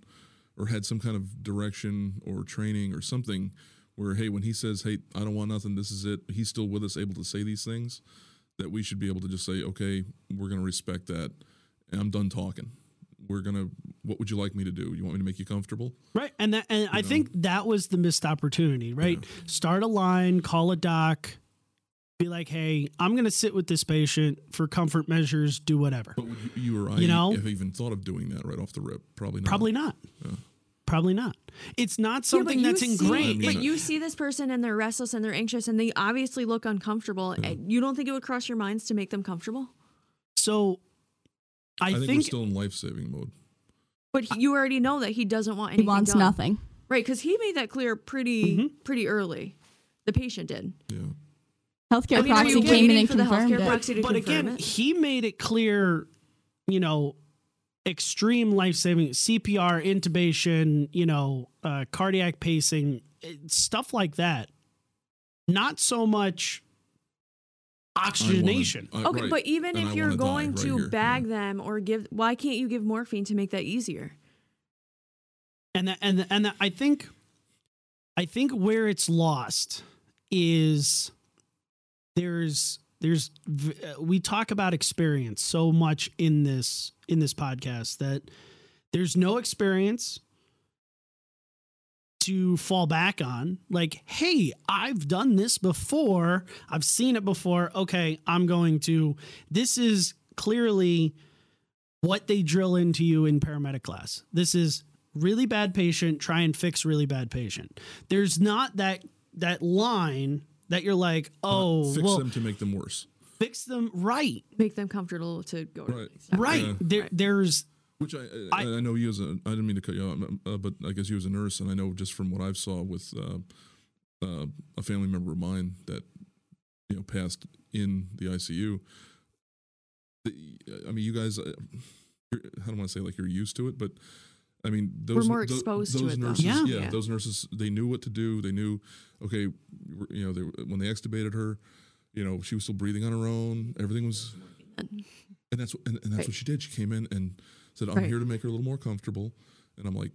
or had some kind of direction or training or something where, hey, when he says, "Hey, I don't want nothing. This is it," he's still with us, able to say these things. That we should be able to just say, "Okay, we're going to respect that." And I'm done talking. We're gonna. What would you like me to do? You want me to make you comfortable? Right. And that and I think that was the missed opportunity, right? Start a line, call a doc, be like, hey, I'm gonna sit with this patient for comfort measures, do whatever. But you, you or I You know? have even thought of doing that right off the rip? Probably not. Probably not. Probably not. It's not something Yeah, that's you see- ingrained. But you see this person and they're restless and they're anxious and they obviously look uncomfortable. Hmm. and You don't think it would cross your minds to make them comfortable? so I, I think, we're still in life saving mode. But he- you already know that he doesn't want anything. he wants done. nothing. right? Because he made that clear pretty mm-hmm. pretty early. The patient did. Yeah. Healthcare I mean, proxy came in and confirmed healthcare it. proxy but confirm again, it? he made it clear, you know, extreme life saving CPR, intubation, you know, uh, cardiac pacing, eh, stuff like that. Not so much oxygenation. wanna- I- Okay, right. but even And if I you're going right to here. bag Yeah. them or give, why can't you give morphine to make that easier? and that, and and that, I think I think where it's lost is there's there's we talk about experience so much in this in this podcast that there's no experience to fall back on. Like hey i've done this before. I've seen it before. Okay i'm going to this is clearly what they drill into you in paramedic class. This is really bad patient try and fix really bad patient. There's not that that line that you're like oh fix well them to make them worse. fix them right Make them comfortable to go to the Right. next right Yeah. there Right. there's Which I, I- I I know you as a I didn't mean to cut you off, uh, but I guess you as a nurse, and I know just from what I've saw with uh, uh, a family member of mine that you know passed in the ICU. The, I mean, you guys, uh, you're, how do I say like you're used to it, but I mean those more tho- exposed to those it, though. nurses, Yeah. yeah, Yeah. those nurses they knew what to do. They knew okay, you know, they, when they extubated her, you know, she was still breathing on her own. Everything was, and that's and, and that's Right. what she did. She came in and said, "I'm Right. here to make her a little more comfortable," and I'm like.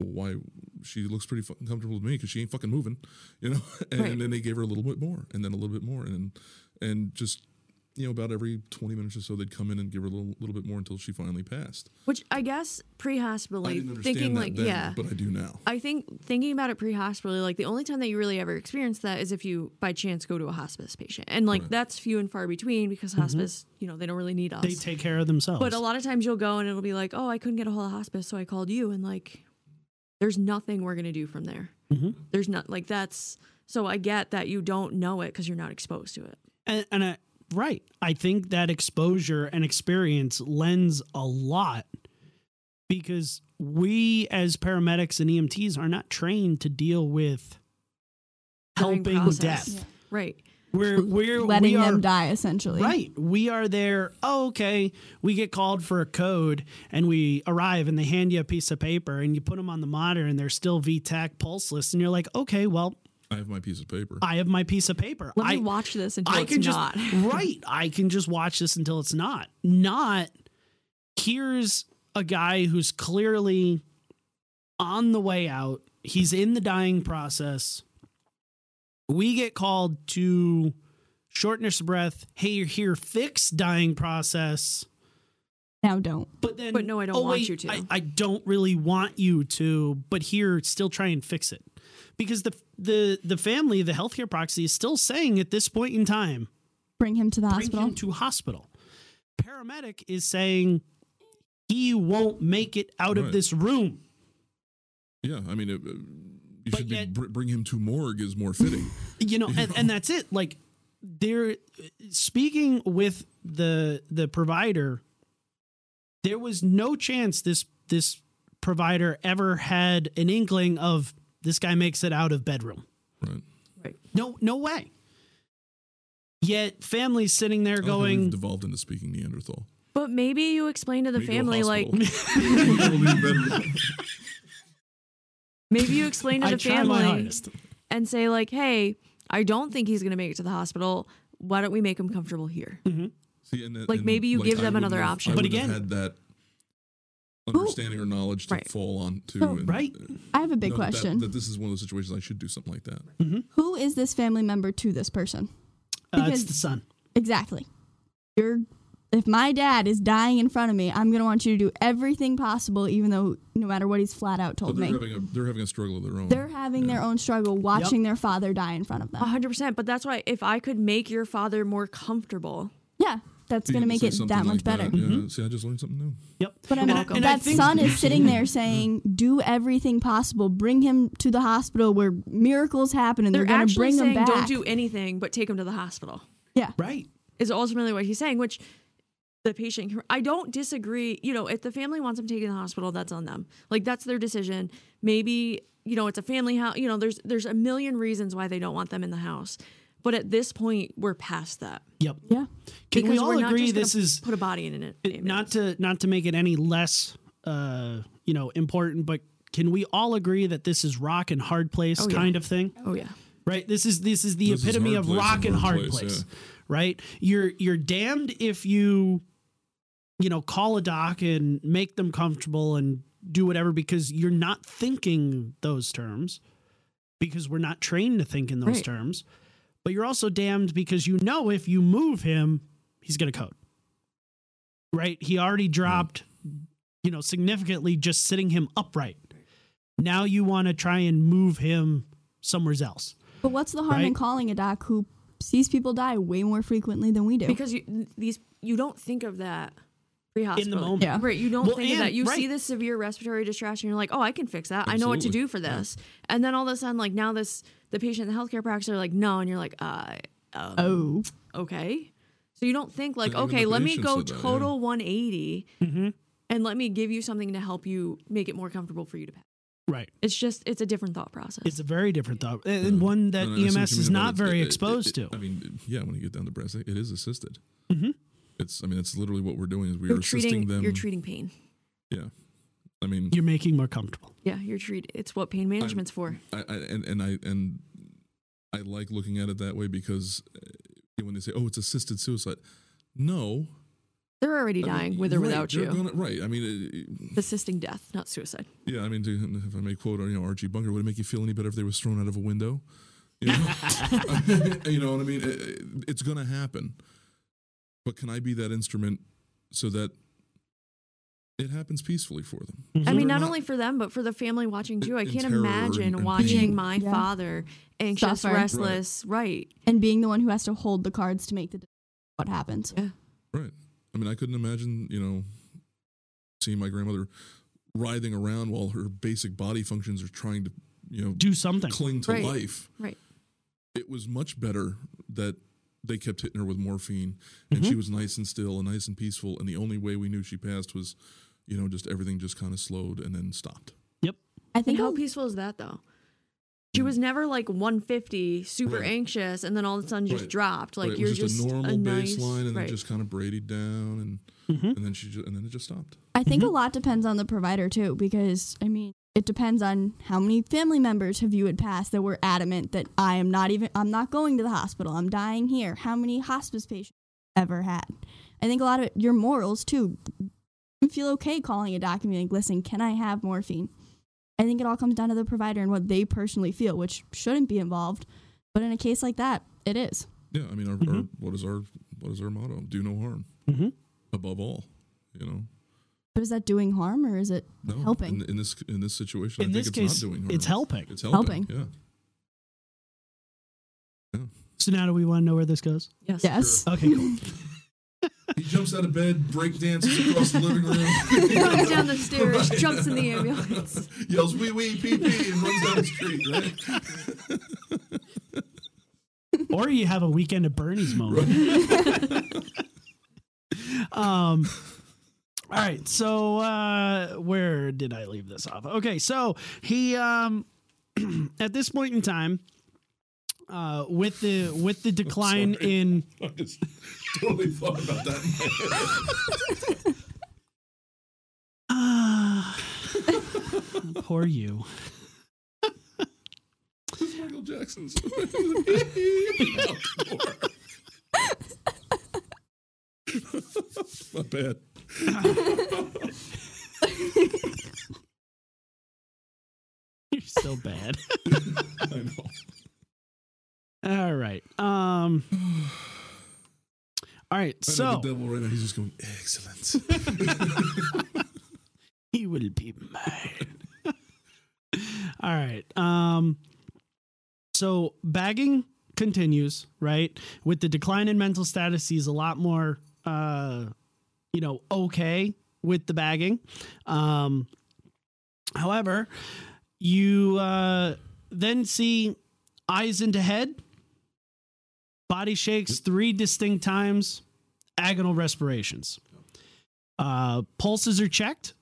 Well, why she looks pretty fucking comfortable with me because she ain't fucking moving, you know. [laughs] And, Right. then they gave her a little bit more, and then a little bit more, and and just you know about every twenty minutes or so they'd come in and give her a little little bit more until she finally passed. Which I guess pre-hospitally, didn't thinking that like then, yeah, but I do now. I think thinking about it pre-hospitally, like the only time that you really ever experience that is if you by chance go to a hospice patient, and like Right. that's few and far between because hospice, you know, they don't really need us. They take care of themselves. but a lot of times you'll go and it'll be like, oh, I couldn't get a hold of hospice, so I called you, and like, there's nothing we're gonna do from there. Mhm. There's not like that's. So I get that you don't know it because you're not exposed to it. and, and I, right, I think that exposure and experience lends a lot because we as paramedics and EMTs are not trained to deal with Dying helping process. death. Right. We're [laughs] we're letting we are, them die essentially. Right. We are there. Oh, okay. We get called for a code and we arrive and they hand you a piece of paper and you put them on the monitor and they're still VTach pulseless. And you're like, okay, well, I have my piece of paper. I have my piece of paper. Let I, me watch this until I it's can just not. [laughs] right. I can just watch this until it's not. Not here's a guy who's clearly on the way out. He's in the dying process. We get called to shortness of breath. Hey, you're here. Fix dying process. Now don't. But then, But no, I don't oh, want wait, you to. I, I don't really want you to. But here, still try and fix it, because the the the family, the healthcare proxy, is still saying at this point in time, Bring him to the bring hospital. him to hospital. Paramedic is saying he won't make it out of this room. yeah, I mean, it, uh, you But should yet- br- bring him to morgue is more fitting. [laughs] You know, and, and that's it. Like they're speaking with the the provider. There was no chance this this provider ever had an inkling of this guy makes it out of bedroom. right. Right. No, no way. Yet families sitting there I like how we've going, devolved into speaking Neanderthal. But maybe you explain to the We family like [laughs] maybe you explain to the family and say like, "Hey, I don't think he's going to make it to the hospital. Why don't we make him comfortable here?" Mm-hmm. See, and, Like, and, maybe you give them another have- option. I But again- had that understanding or knowledge to Right. fall on to. So- and, Right. uh, I have a big know that- question. That, this is one of those situations I should do something like that. Who is this family member to this person? Uh, it's Because- the son. Exactly. You're if my dad is dying in front of me, I'm gonna want you to do everything possible, even though no matter what he's flat out But told they're me. having a they're having a struggle of their own. They're having their own struggle watching their father die in front of A them. hundred percent. But that's why if I could make your father more comfortable, Yeah, that's gonna make it that much like better. that. Yeah. Mm-hmm. See, I just learned something new. Yep. But I And mean, I- and that son is [laughs] sitting there saying, "Do everything possible. Bring him to the hospital where miracles happen, and they're, they're, going to actually bring him saying back." don't do anything but take him to the hospital. yeah, Right. Is ultimately what he's saying, which the patient. I don't disagree. You know, if the family wants him taken to the hospital, that's on them. Like that's their decision. Maybe you know it's a family house. You know, there's there's a million reasons why they don't want them in the house. But at this point, we're past that. Yep. yeah. Can we Because all we're agree this is put a body in it? it- not to not to make it any less uh you know important but can we all agree that this is rock and hard place Oh, yeah. kind of thing Oh yeah. right this is this is the This epitome hard of rock and and hard hard place, place, yeah. right you're you're damned if you you know call a doc and make them comfortable and do whatever because you're not thinking those terms because we're not trained to think in those Right. terms but you're also damned because you know if you move him he's going to code. Right? He already hmm. dropped you know significantly just sitting him upright. Now you want to try and move him somewhere else. But what's the harm in calling a doc who sees people die way more frequently than we do? because you these you don't think of that pre-hospital. moment. Yeah. Right, you don't Well, think of that. You see right. this severe respiratory distress, and you're like, "Oh, I can fix that. I know what to do for this." And then all of a sudden, like now, this the patient, and the healthcare practice are like, "No," and you're like, "Uh, um, oh, okay." So you don't think like, Even "Okay, let me go said that, yeah. total 180, Mm-hmm. and let me give you something to help you make it more comfortable for you to pass." right It's just it's a different thought process. it's a very different thought and one that And I see what EMS is not very It- it- exposed it- to I mean, yeah, when you get down to brass, it is assisted. It's I mean it's literally what we're doing is we you're are assisting treating them. you're treating pain. Yeah. I mean You're making more comfortable. Yeah, you're treat. It's what pain management's for. I, I and and I and I like looking at it that way because uh, when they say, "Oh, it's assisted suicide," no, They're already I mean, dying with or right, without you. Gonna, right. I mean, uh, Assisting death, not suicide. yeah. I mean, to, if I may quote, you know, Archie Bunker, would it make you feel any better if they was thrown out of a window? You know, [laughs] [laughs] you know what I mean? It- it- it's going to happen. But can I be that instrument so that it happens peacefully for them? Mm-hmm. I mean, they're not, only for them, but for the family watching too. I can't imagine and- and watching pain. my Yeah. father anxious, Suffer. restless. Right. and being the one who has to hold the cards to make the decision what happens. Right. I mean, I couldn't imagine, you know, seeing my grandmother writhing around while her basic body functions are trying to, you know, Do something. cling to Right. life. Right. It was much better that they kept hitting her with morphine and she was nice and still and nice and peaceful. And the only way we knew she passed was, you know, just everything just kind of slowed and then stopped. Yep. I And think how I'll- peaceful is that though? She was never like 150, super Right. anxious, and then all of a sudden just Right. dropped. Like Right, it you're was just, just a normal nice, baseline and right. then just kind of braided down and Mhm. and then she just, and then it just stopped. I think Mhm. a lot depends on the provider too, because I mean, it depends on how many family members have you had passed that were adamant that I am not even, I'm not going to the hospital, I'm dying here. How many hospice patients ever had? I think a lot of it, your morals too. You feel okay calling a doctor and being like, listen, can I have morphine? I think it all comes down to the provider and what they personally feel, which shouldn't be involved. But in a case like that, it is. Yeah, I mean, our, our, Mhm. what is our what is our motto? Do no harm hmm above all. You know, But is that doing harm or is it no, Helping. in, in this in this situation. In I think this it's case, not doing harm. it's helping. It's helping. Helping. Yeah. So now do we want to know where this goes? yes. yes? Okay, cool. [laughs] He jumps out of bed, break dances across the living room, [laughs] Runs down the [laughs] stairs, jumps in the ambulance. yells "wee wee pee pee" and runs down the street. Right? or you have a weekend at Bernie's moment. um all right so uh where did i leave this off okay so he um [clears throat] at this point in time uh with the with the [laughs] decline in I just totally thought about that. in my head. uh, poor you It's Michael Jackson's. [laughs] [laughs] My bad. [laughs] you're so bad [laughs] I know. all right um all right I know so the devil right now. He's just going excellent. [laughs] he will be mine. All right. Um so bagging continues, right? With the decline in mental status, he's a lot more uh you know, okay with the bagging. Um however, you uh then see eyes into head, body shakes three distinct times, agonal respirations. Uh pulses are checked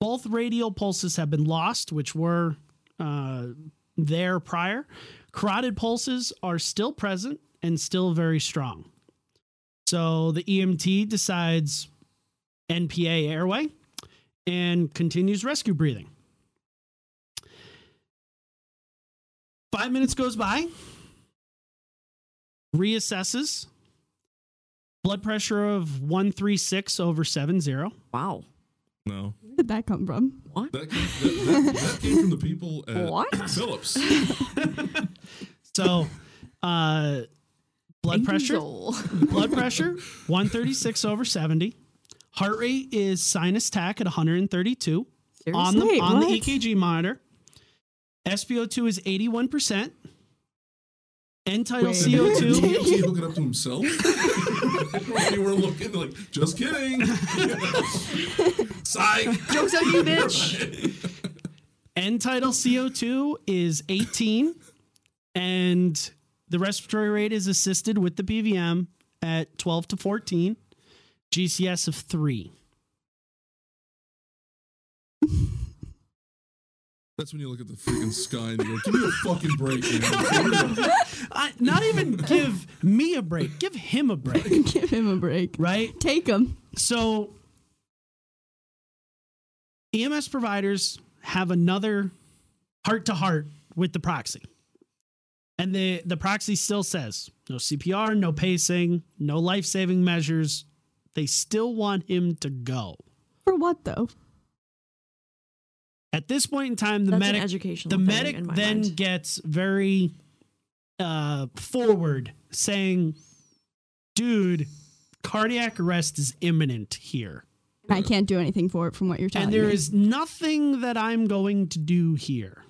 both radial pulses have been lost, which were uh, there prior. Carotid pulses are still present and still very strong. So the EMT decides NPA airway and continues rescue breathing. Five minutes goes by, reassesses, blood pressure of 136 over 70. Wow. No, Where did that come from? What? that came, that, that, that came from the people at What? Philips. [laughs] So, uh, blood pressure, blood pressure, 136 over 70. Heart rate is sinus tach at 132 on the Seriously? on the EKG monitor. SpO2 is 81%. End tidal Wait. Did CO2. the EMT hook it up to himself? [laughs] we were looking like, just kidding. [laughs] Psych. Joke's on you, [laughs] bitch. End tidal CO2 is 18. And the respiratory rate is assisted with the BVM at 12 to 14. GCS of 3. That's when you look at the freaking sky and you go, "Give me a fucking break." Man. [laughs] I, not even give me a break. Give him a break, [laughs] Give him a break. right? Take him. So EMS providers have another heart to heart with the proxy. And the the proxy still says no CPR, no pacing, no life-saving measures. They still want him to go. For what though? At this point in time, the That's medic the medic then mind. gets very uh forward saying, "Dude, cardiac arrest is imminent here." I can't do anything for it from what you're telling me. and there me. is nothing that I'm going to do here.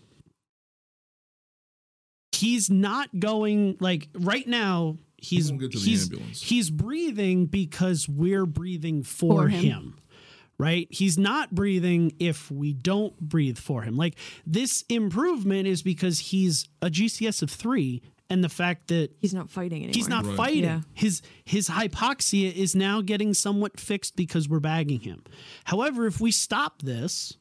He's not going like right now. He's won't get to the he's ambulance. he's breathing because we're breathing for, For him. him. Right? He's not breathing if we don't breathe for him. Like this improvement is because he's a GCS of 3 and the fact that He's not fighting anymore. He's not Right. fighting. Yeah. His his hypoxia is now getting somewhat fixed because we're bagging him. However, if we stop this,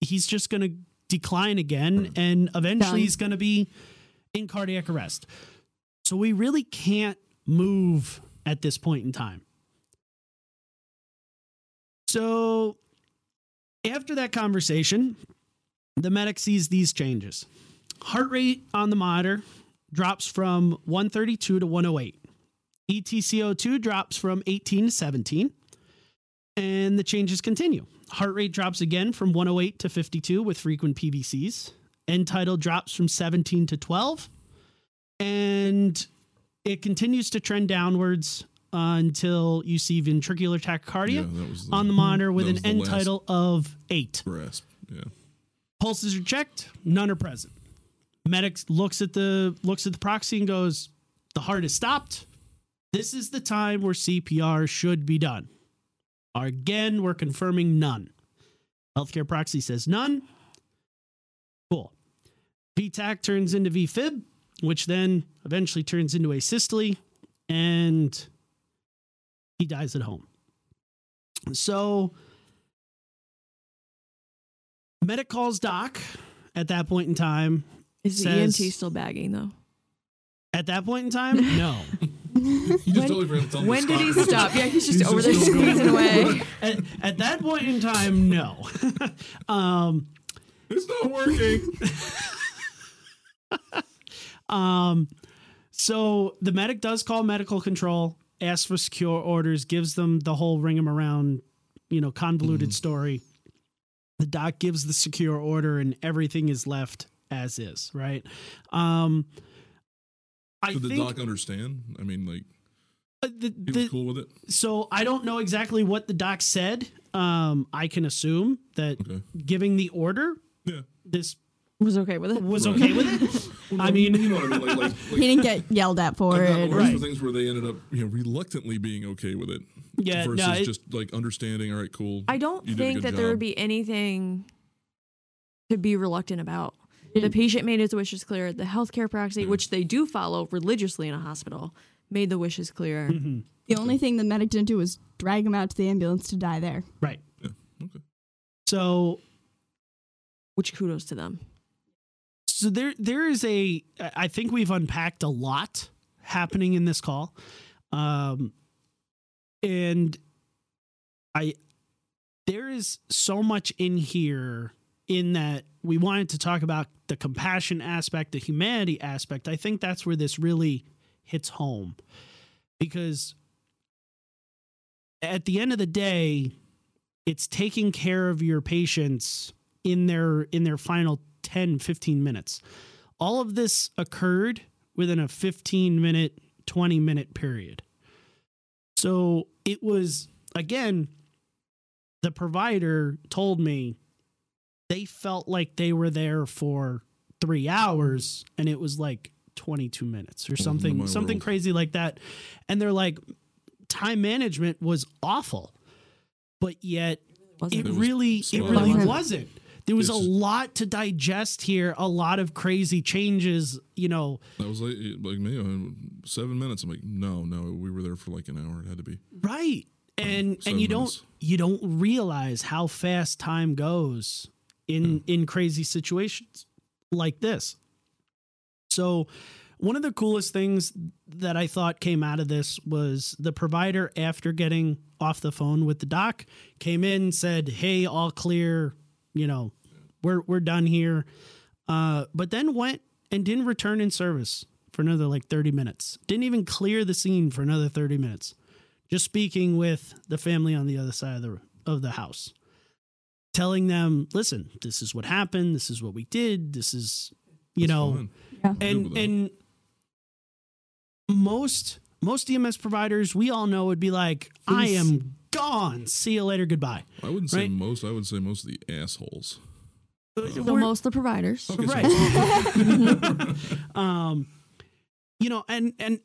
he's just going to decline again and eventually Done. he's going to be in cardiac arrest. So we really can't move at this point in time. So after that conversation, the medic sees these changes. Heart rate on the monitor drops from 132 to 108. E ETCO2 drops from 18 to 17. And the changes continue. Heart rate drops again from 108 to 52 with frequent PVCs. End tidal drops from 17 to 12. And it continues to trend downwards uh, until you see ventricular tachycardia Yeah, the on the [laughs] monitor with an end tidal of 8. grasp. Yeah. Pulses are checked, none are present. Medic looks at the looks at the proxy and goes, "The heart is stopped. This is the time where CPR should be done." Again, we're confirming none. Healthcare proxy says none. Cool. VTach turns into VFib, which then eventually turns into asystole, and he dies at home. So medic calls doc at that point in time. Is the says- EMT still bagging though? At that point in time, [laughs] no. You just When- totally forgot to tell him to When did he stop. stop? Yeah, he's just He's over just there still going. squeezing away. [laughs] at, at that point in time, no. [laughs] um, It's not working. Um, so the medic does call medical control, asks for secure orders, gives them the whole ring 'em around, you know, convoluted story. The doc gives the secure order, and everything is left as is. Right. Um, I Did the think doc understand? I mean, like uh, the, he the, was cool with it. so I don't know exactly what the doc said. Um, I can assume that Okay. giving the order, Yeah. this Was okay with it. was Right. okay with it. [laughs] I mean, you know what I mean. Like, like, [laughs] he didn't get yelled at for I've it. worse Right. for things where they ended up, you know, reluctantly being okay with it. Yeah, versus no, it- just like understanding. All right, cool. I don't you did a think good that there would be anything to be reluctant about. The patient made his wishes clear. The healthcare proxy, which they do follow religiously in a hospital, made the wishes clear. Mm-hmm. The only thing the medic didn't do was drag him out to the ambulance to die there. right. Yeah. Okay. So Which kudos to them. So there there is a I think we've unpacked a lot happening in this call. Um and I there is so much in here in that we wanted to talk about the compassion aspect, the humanity aspect. I think that's where this really hits home. Because at the end of the day, it's taking care of your patients in their in their final 10 15 minutes. All of this occurred within a 15 minute 20 minute period. So it was again the provider told me they felt like they were there for 3 hours and it was like 22 minutes or something something world. crazy like that. And they're like time management was awful. But yet Wasn't. it It was really it really wasn't there was It's a lot to digest here a lot of crazy changes you know That was like like me. Seven minutes. I'm like, no, no. We were there for like an hour. It had to be. right and seven and you don't you don't realize how fast time goes in in crazy situations like this. So one of the coolest things that I thought came out of this was the provider after getting off the phone with the doc came in and said, "Hey, all clear, you know, we're we're done here." Uh, but then went and didn't return in service for another like 30 minutes. Didn't even clear the scene for another 30 minutes. Just speaking with the family on the other side of the of the house. Telling them, "Listen, this is what happened. This is what we did. This is, you That's know. Yeah. And and most most EMS providers we all know would be like, I am gone. See you later. Goodbye. I wouldn't say most. I would say most of the assholes. So most of the providers. Okay, so- Right. [laughs] [laughs] um, you know, and and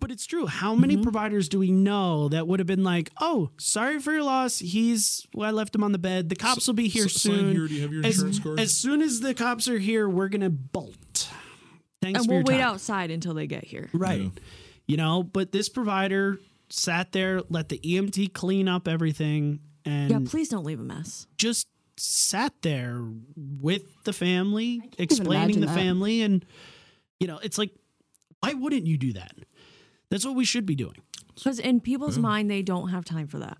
but it's true. How many Mm-hmm. providers do we know that would have been like, "Oh, sorry for your loss. He's well, I left him on the bed. The cops will be here S- soon. here. Do you have your as, insurance card? as soon as the cops are here, we're gonna bolt. Thanks and for we'll your wait time. outside until they get here. Right. Yeah. You know, but this provider sat there, let the EMT clean up everything, and Yeah, please don't leave a mess. just sat there with the family, explaining the that. family. And, you know, it's like, why wouldn't you do that? That's what we should be doing, Because in people's Yeah. mind, they don't have time for that,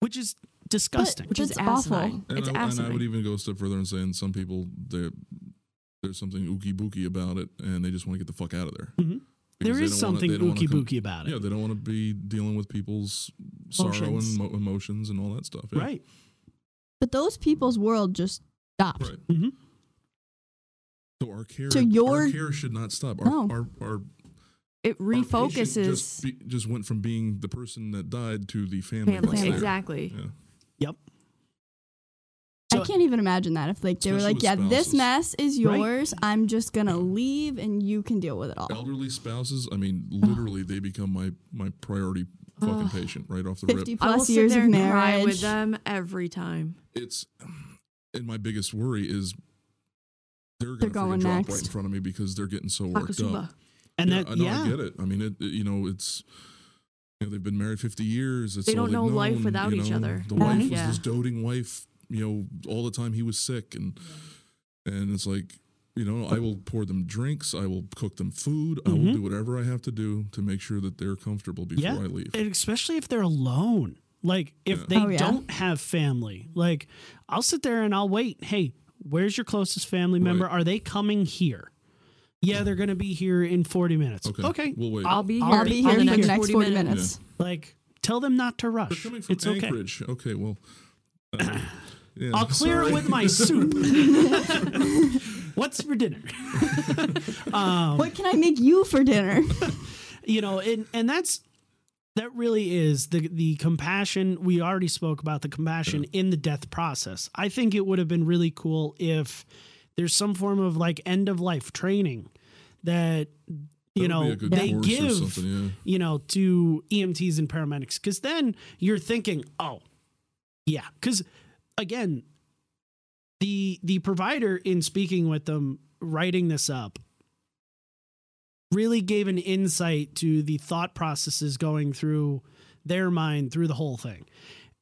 which is disgusting. which is awful. And, It's I, and I would even go a step further and saying some people there there's something ookie bookie about it, and they just want to get the fuck out of there. Mhm. Because there they is don't wanna- something wanna ookie come- bookie about it. Yeah, they don't want to be dealing with people's sorrow and mo- emotions and all that stuff. Yeah. Right. But those people's world just stopped. Right. Mhm. So our care, So your- our care should not stop. Our, No. our, our, it our refocuses Just, be, just went from being the person that died to the family. family. Exactly. Yeah. Yep. I can't even imagine that if like they were like, with yeah, this mess is Right. yours. I'm just gonna leave and you can deal with it all. Elderly spouses, I mean, literally, they become my my priority fucking patient right off the 50 rip. Fifty I will plus sit years there of and cry marriage. with them every time. It's and my biggest worry is they're They're going going to drop next. right in front of me because they're getting so worked Takotsubo. up. And yeah, that, I know, yeah. I get it. I mean, it, it- you know, it's you know they've been married fifty years. It's They don't they've know life without you each other. The Yeah. wife was Yeah. this doting wife, you know, all the time he was sick, and and it's like. You know, I will pour them drinks. I will cook them food. I will Mhm. do whatever I have to do to make sure that they're comfortable before Yeah. I leave. And especially if they're alone. Like if Yeah. they Oh, yeah. don't have family, like I'll sit there and I'll wait. Hey, where's your closest family member? Right. Are they coming here? Yeah, they're going to be here in 40 minutes. Okay, Okay. we'll wait. I'll be I'll here I'll be here be for the next 40 minutes. Like tell them not to rush. They're rush. coming from It's okay. Anchorage. Okay, well, uh, [clears throat] yeah, I'll clear sorry. it with my [laughs] soup. What's for dinner? [laughs] um, What can I make you for dinner? [laughs] you know and and that's that really is the the compassion we already spoke about the compassion in the death process i think it would have been really cool if there's some form of like end of life training that you That know be a good they give yeah. you know to EMTs and paramedics because then you're thinking oh yeah because again the the provider in speaking with them writing this up really gave an insight to the thought processes going through their mind through the whole thing.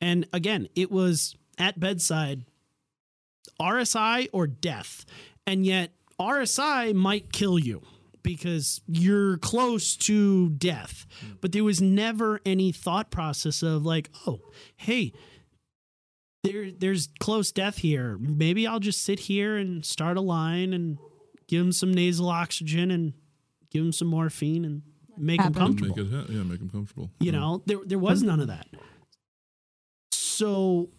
And again it was at bedside RSI or death. And yet RSI might kill you because you're close to death. Hmm. But there was never any thought process of like, oh, hey, there there's close death here. Maybe I'll just sit here and start a line and give him some nasal oxygen and give him some morphine and make him comfortable. Make it, ha- yeah, make them comfortable. You Yeah. know, there there was none of that. So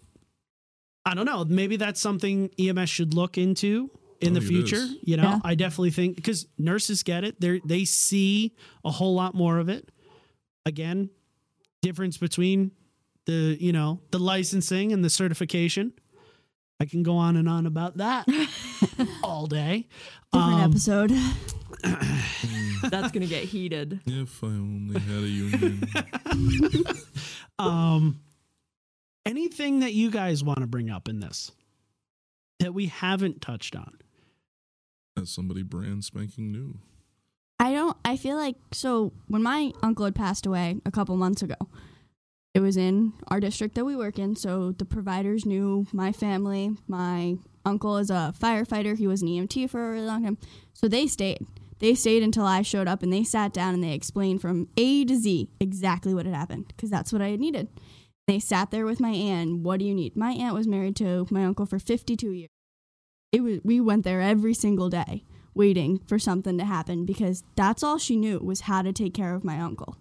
I don't know. Maybe that's something EMS should look into in the future. You know, Yeah. I definitely think because nurses get it. They they see a whole lot more of it. Again, difference between the you know the licensing and the certification. I can go on and on about that [laughs] all day. Different Um, episode. [laughs] That's gonna get heated. If I only had a union. [laughs] Um, anything that you guys want to bring up in this that we haven't touched on? As somebody brand spanking new. I don't. I feel like so when my uncle had passed away a couple months ago, it was in our district that we work in, so the providers knew my family. My uncle is a firefighter. He was an EMT for a really long time. So they stayed. They stayed until I showed up and they sat down and they explained from A to Z exactly what had happened because that's what I needed. They sat there with my aunt. What do you need? My aunt was married to my uncle for 52 years. It was we went there every single day waiting for something to happen because that's all she knew was how to take care of my uncle.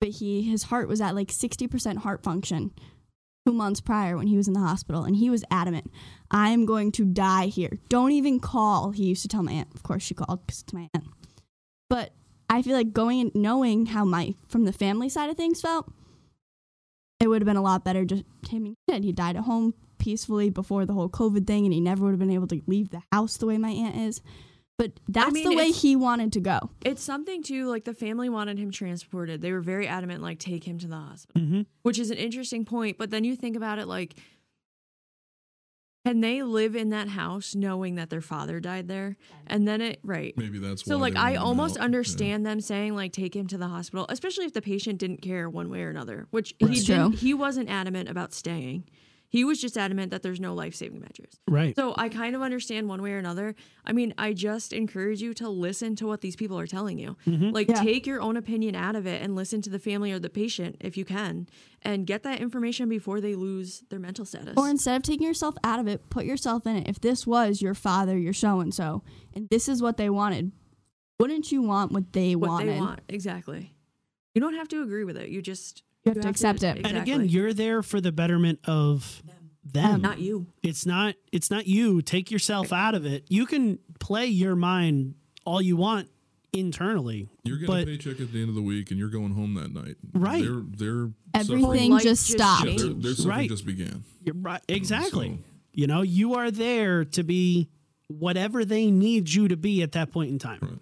But he his heart was at like 60% heart function 2 months prior when he was in the hospital and he was adamant, I am going to die here. Don't even call. He used to tell my aunt. Of course she called cuz it's my aunt. But I feel like going and knowing how my from the family side of things felt, it would have been a lot better just him did. He died at home peacefully before the whole COVID thing, and he never would have been able to leave the house the way my aunt is. But that's mean, the way he wanted to go. It's something too, like the family wanted him transported. They were very adamant, like, take him to the hospital, Mm-hmm. which is an interesting point. But then you think about it, like, can they live in that house knowing that their father died there? And then it, right. Maybe that's So, why like, I almost out. Yeah. understand them saying, like, take him to the hospital, especially if the patient didn't care one way or another, which That's he true. didn't. He wasn't adamant about staying. He was just adamant that there's no life saving measures. Right. So I kind of understand one way or another. I mean, I just encourage you to listen to what these people are telling you. Mm-hmm. Like, Yeah. take your own opinion out of it and listen to the family or the patient if you can, and get that information before they lose their mental status. Or instead of taking yourself out of it, put yourself in it. If this was your father, your so and so, and this is what they wanted, wouldn't you want what they what wanted? they want exactly. You don't have to agree with it. You just You have to accept it. And again, you're there for the betterment of them. not you. It's not it's not you. Take yourself out of it. You can play your mind all you want internally. You're getting but a paycheck at the end of the week, and you're going home that night. Right. They're they're Everything just just stopped. Yeah, their, changed. their suffering Right. just began. you're right exactly. So- You know, you are there to be whatever they need you to be at that point in time. Right.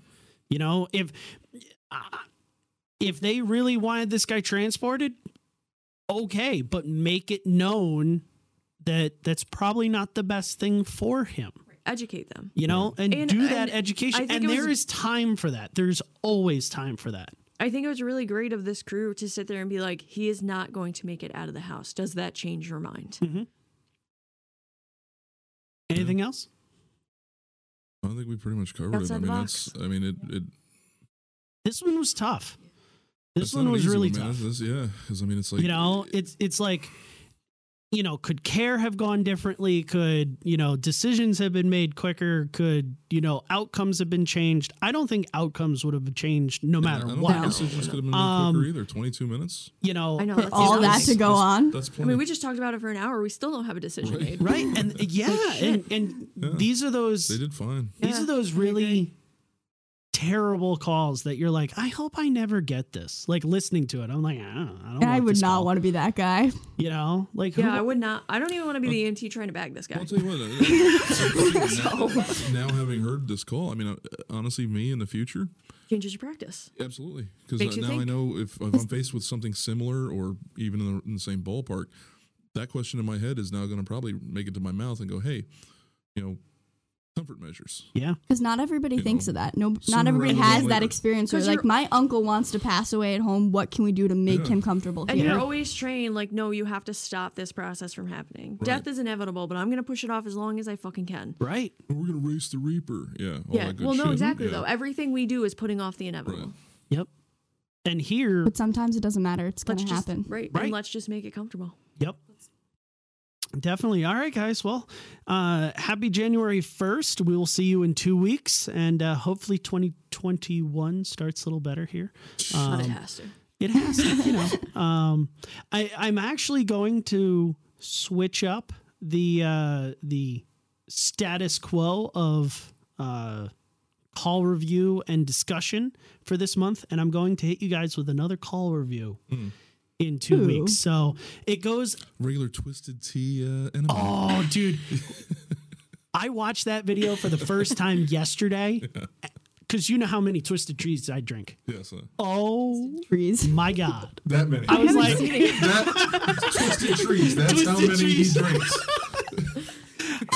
You know, if uh, if they really wanted this guy transported, okay, but make it known that that's probably not the best thing for him. Educate them. You know, and, And- do that and education. And it there was- is time for that. There's always time for that. I think it was really great of this crew to sit there and be like, he is not going to make it out of the house. Does that change your mind? Mm-hmm. Anything else? I think we pretty much covered it. I mean, box. that's. I mean, it. it This one was tough. This one was easy really one, man. tough. This- yeah, because I mean, it's like you know it's it's like you know could care have gone differently could you know decisions have been made quicker could you know outcomes have been changed i don't think outcomes would have changed no I matter don't what think decisions could have been made Um, quicker either. Twenty-two minutes. you know I know. That's all that to go on. That's I mean, we just talked about it for an hour. We still don't have a decision Right. made. right and [laughs] yeah and and Yeah. these are those they did fine. these Yeah, are those I really terrible calls that you're like i hope i never get this like listening to it i'm like i don't, I don't I would this not call. want to be that guy. [laughs] you know like Yeah, who- I would not. I don't even want to be the EMT trying to bag this guy. I'll tell you what. [laughs] uh, now, now having heard this call, I mean, uh, honestly, me in the future, Changes your practice. absolutely, because Makes uh, you now I know if, if I'm faced with something similar or even in the, in the same ballpark, that question in my head is now going to probably make it to my mouth and go, "Hey, you know, comfort measures." yeah Because not everybody You thinks know, of that. No, not everybody rather than has that experience. Where 'Cause like my uncle wants to pass away at home. What can we do to make Yeah. him comfortable And here? you're always trained, like, no, you have to stop this process from happening. Death is inevitable, but I'm going to push it off as long as I fucking can. right We're going to race the Reaper. Yeah. All yeah. that good Well, no, shit. exactly, Yeah. though. Everything we do is putting off the inevitable. Right. yep and here but sometimes it doesn't matter. It's gonna just, happen. right, Right. And let's just make it comfortable. Yep. Definitely. All right, guys. Well, uh, happy January 1st. We will see you in two weeks, and uh, hopefully 2021 starts a little better here. but it Um, has to. it has to, you know. [laughs] Um, I, I'm actually going to switch up the uh, the status quo of uh, call review and discussion for this month, and I'm going to hit you guys with another call review in two Ooh. weeks. So it goes Regular twisted tea uh, enema. Oh, dude. [laughs] I watched that video for the first time yesterday because you know how many twisted trees I drink. Yes. Uh, Oh Trees. my God. That many. I was like, that twisted trees. That's how many trees. he drinks. [laughs]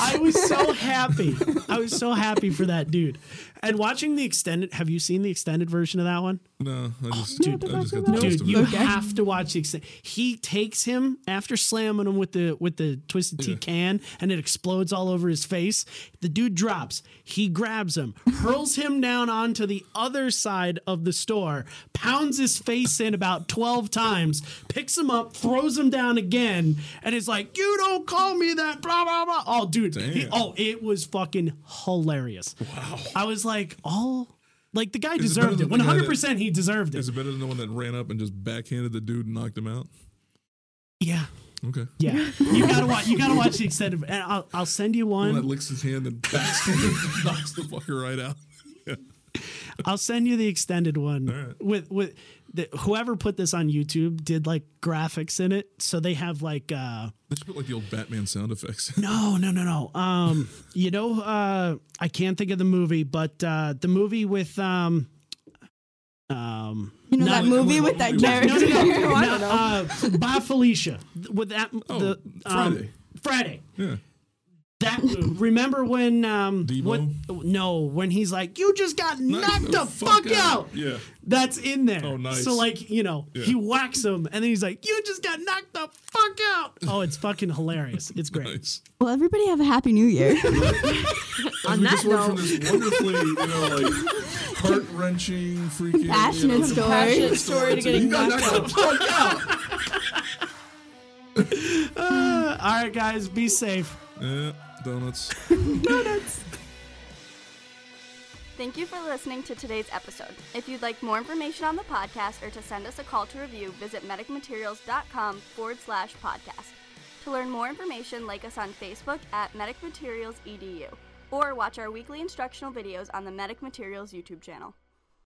I I was so happy. I was so happy for that dude. And watching the extended, have you seen the extended version of that one? No, I just, [gasps] I just got the gist Dude, of you it. have to watch the extended. He takes him after slamming him with the with the twisted tea can, and it explodes all over his face. The dude drops. He grabs him, hurls him down onto the other side of the store, pounds his face in about twelve times, picks him up, throws him down again, and is like, "You don't call me that." Blah blah blah. Oh, dude. He- oh, it was fucking hilarious. Wow. I was like, all. Like the guy Is deserved it. One hundred percent, he deserved it. Is it better than the one that ran up and just backhanded the dude and knocked him out? Yeah. Okay. Yeah, you gotta watch. You gotta watch the extended. And I'll, I'll send you The one that licks his hand and [laughs] backs and knocks the fucker right out. I'll send you the extended one All right. with with the, whoever put this on YouTube did like graphics in it, so they have like uh They should put like the old Batman sound effects. [laughs] no no no no um you know uh I can't think of the movie, but uh the movie with um um You know not- that movie with that No, no, character? no, no, no, [laughs] no, uh, Bob Felicia with that Oh, the um, Friday. Friday. Yeah. That remember when um Debo? what no when he's like you just got knocked the the fuck, fuck out. out. Yeah. That's in there. Oh, nice. So like you know Yeah. he whacks him and then he's like you just got knocked the fuck out. [laughs] Oh, it's fucking hilarious. It's great. Nice. Well, everybody have a happy new year. [laughs] On we that just went from note, this wonderfully, you know, like heart wrenching, freaking, Passionate you know, story. passionate story to getting You got knocked out. knocked the fuck out. [laughs] Uh, all right, guys, be safe. Yeah, donuts. [laughs] Donuts. Thank you for listening to today's episode. If you'd like more information on the podcast or to send us a call to review, visit medicmaterials.com forward slash podcast. To learn more information, like us on Facebook at Medic Materials EDU or watch our weekly instructional videos on the Medic Materials YouTube channel.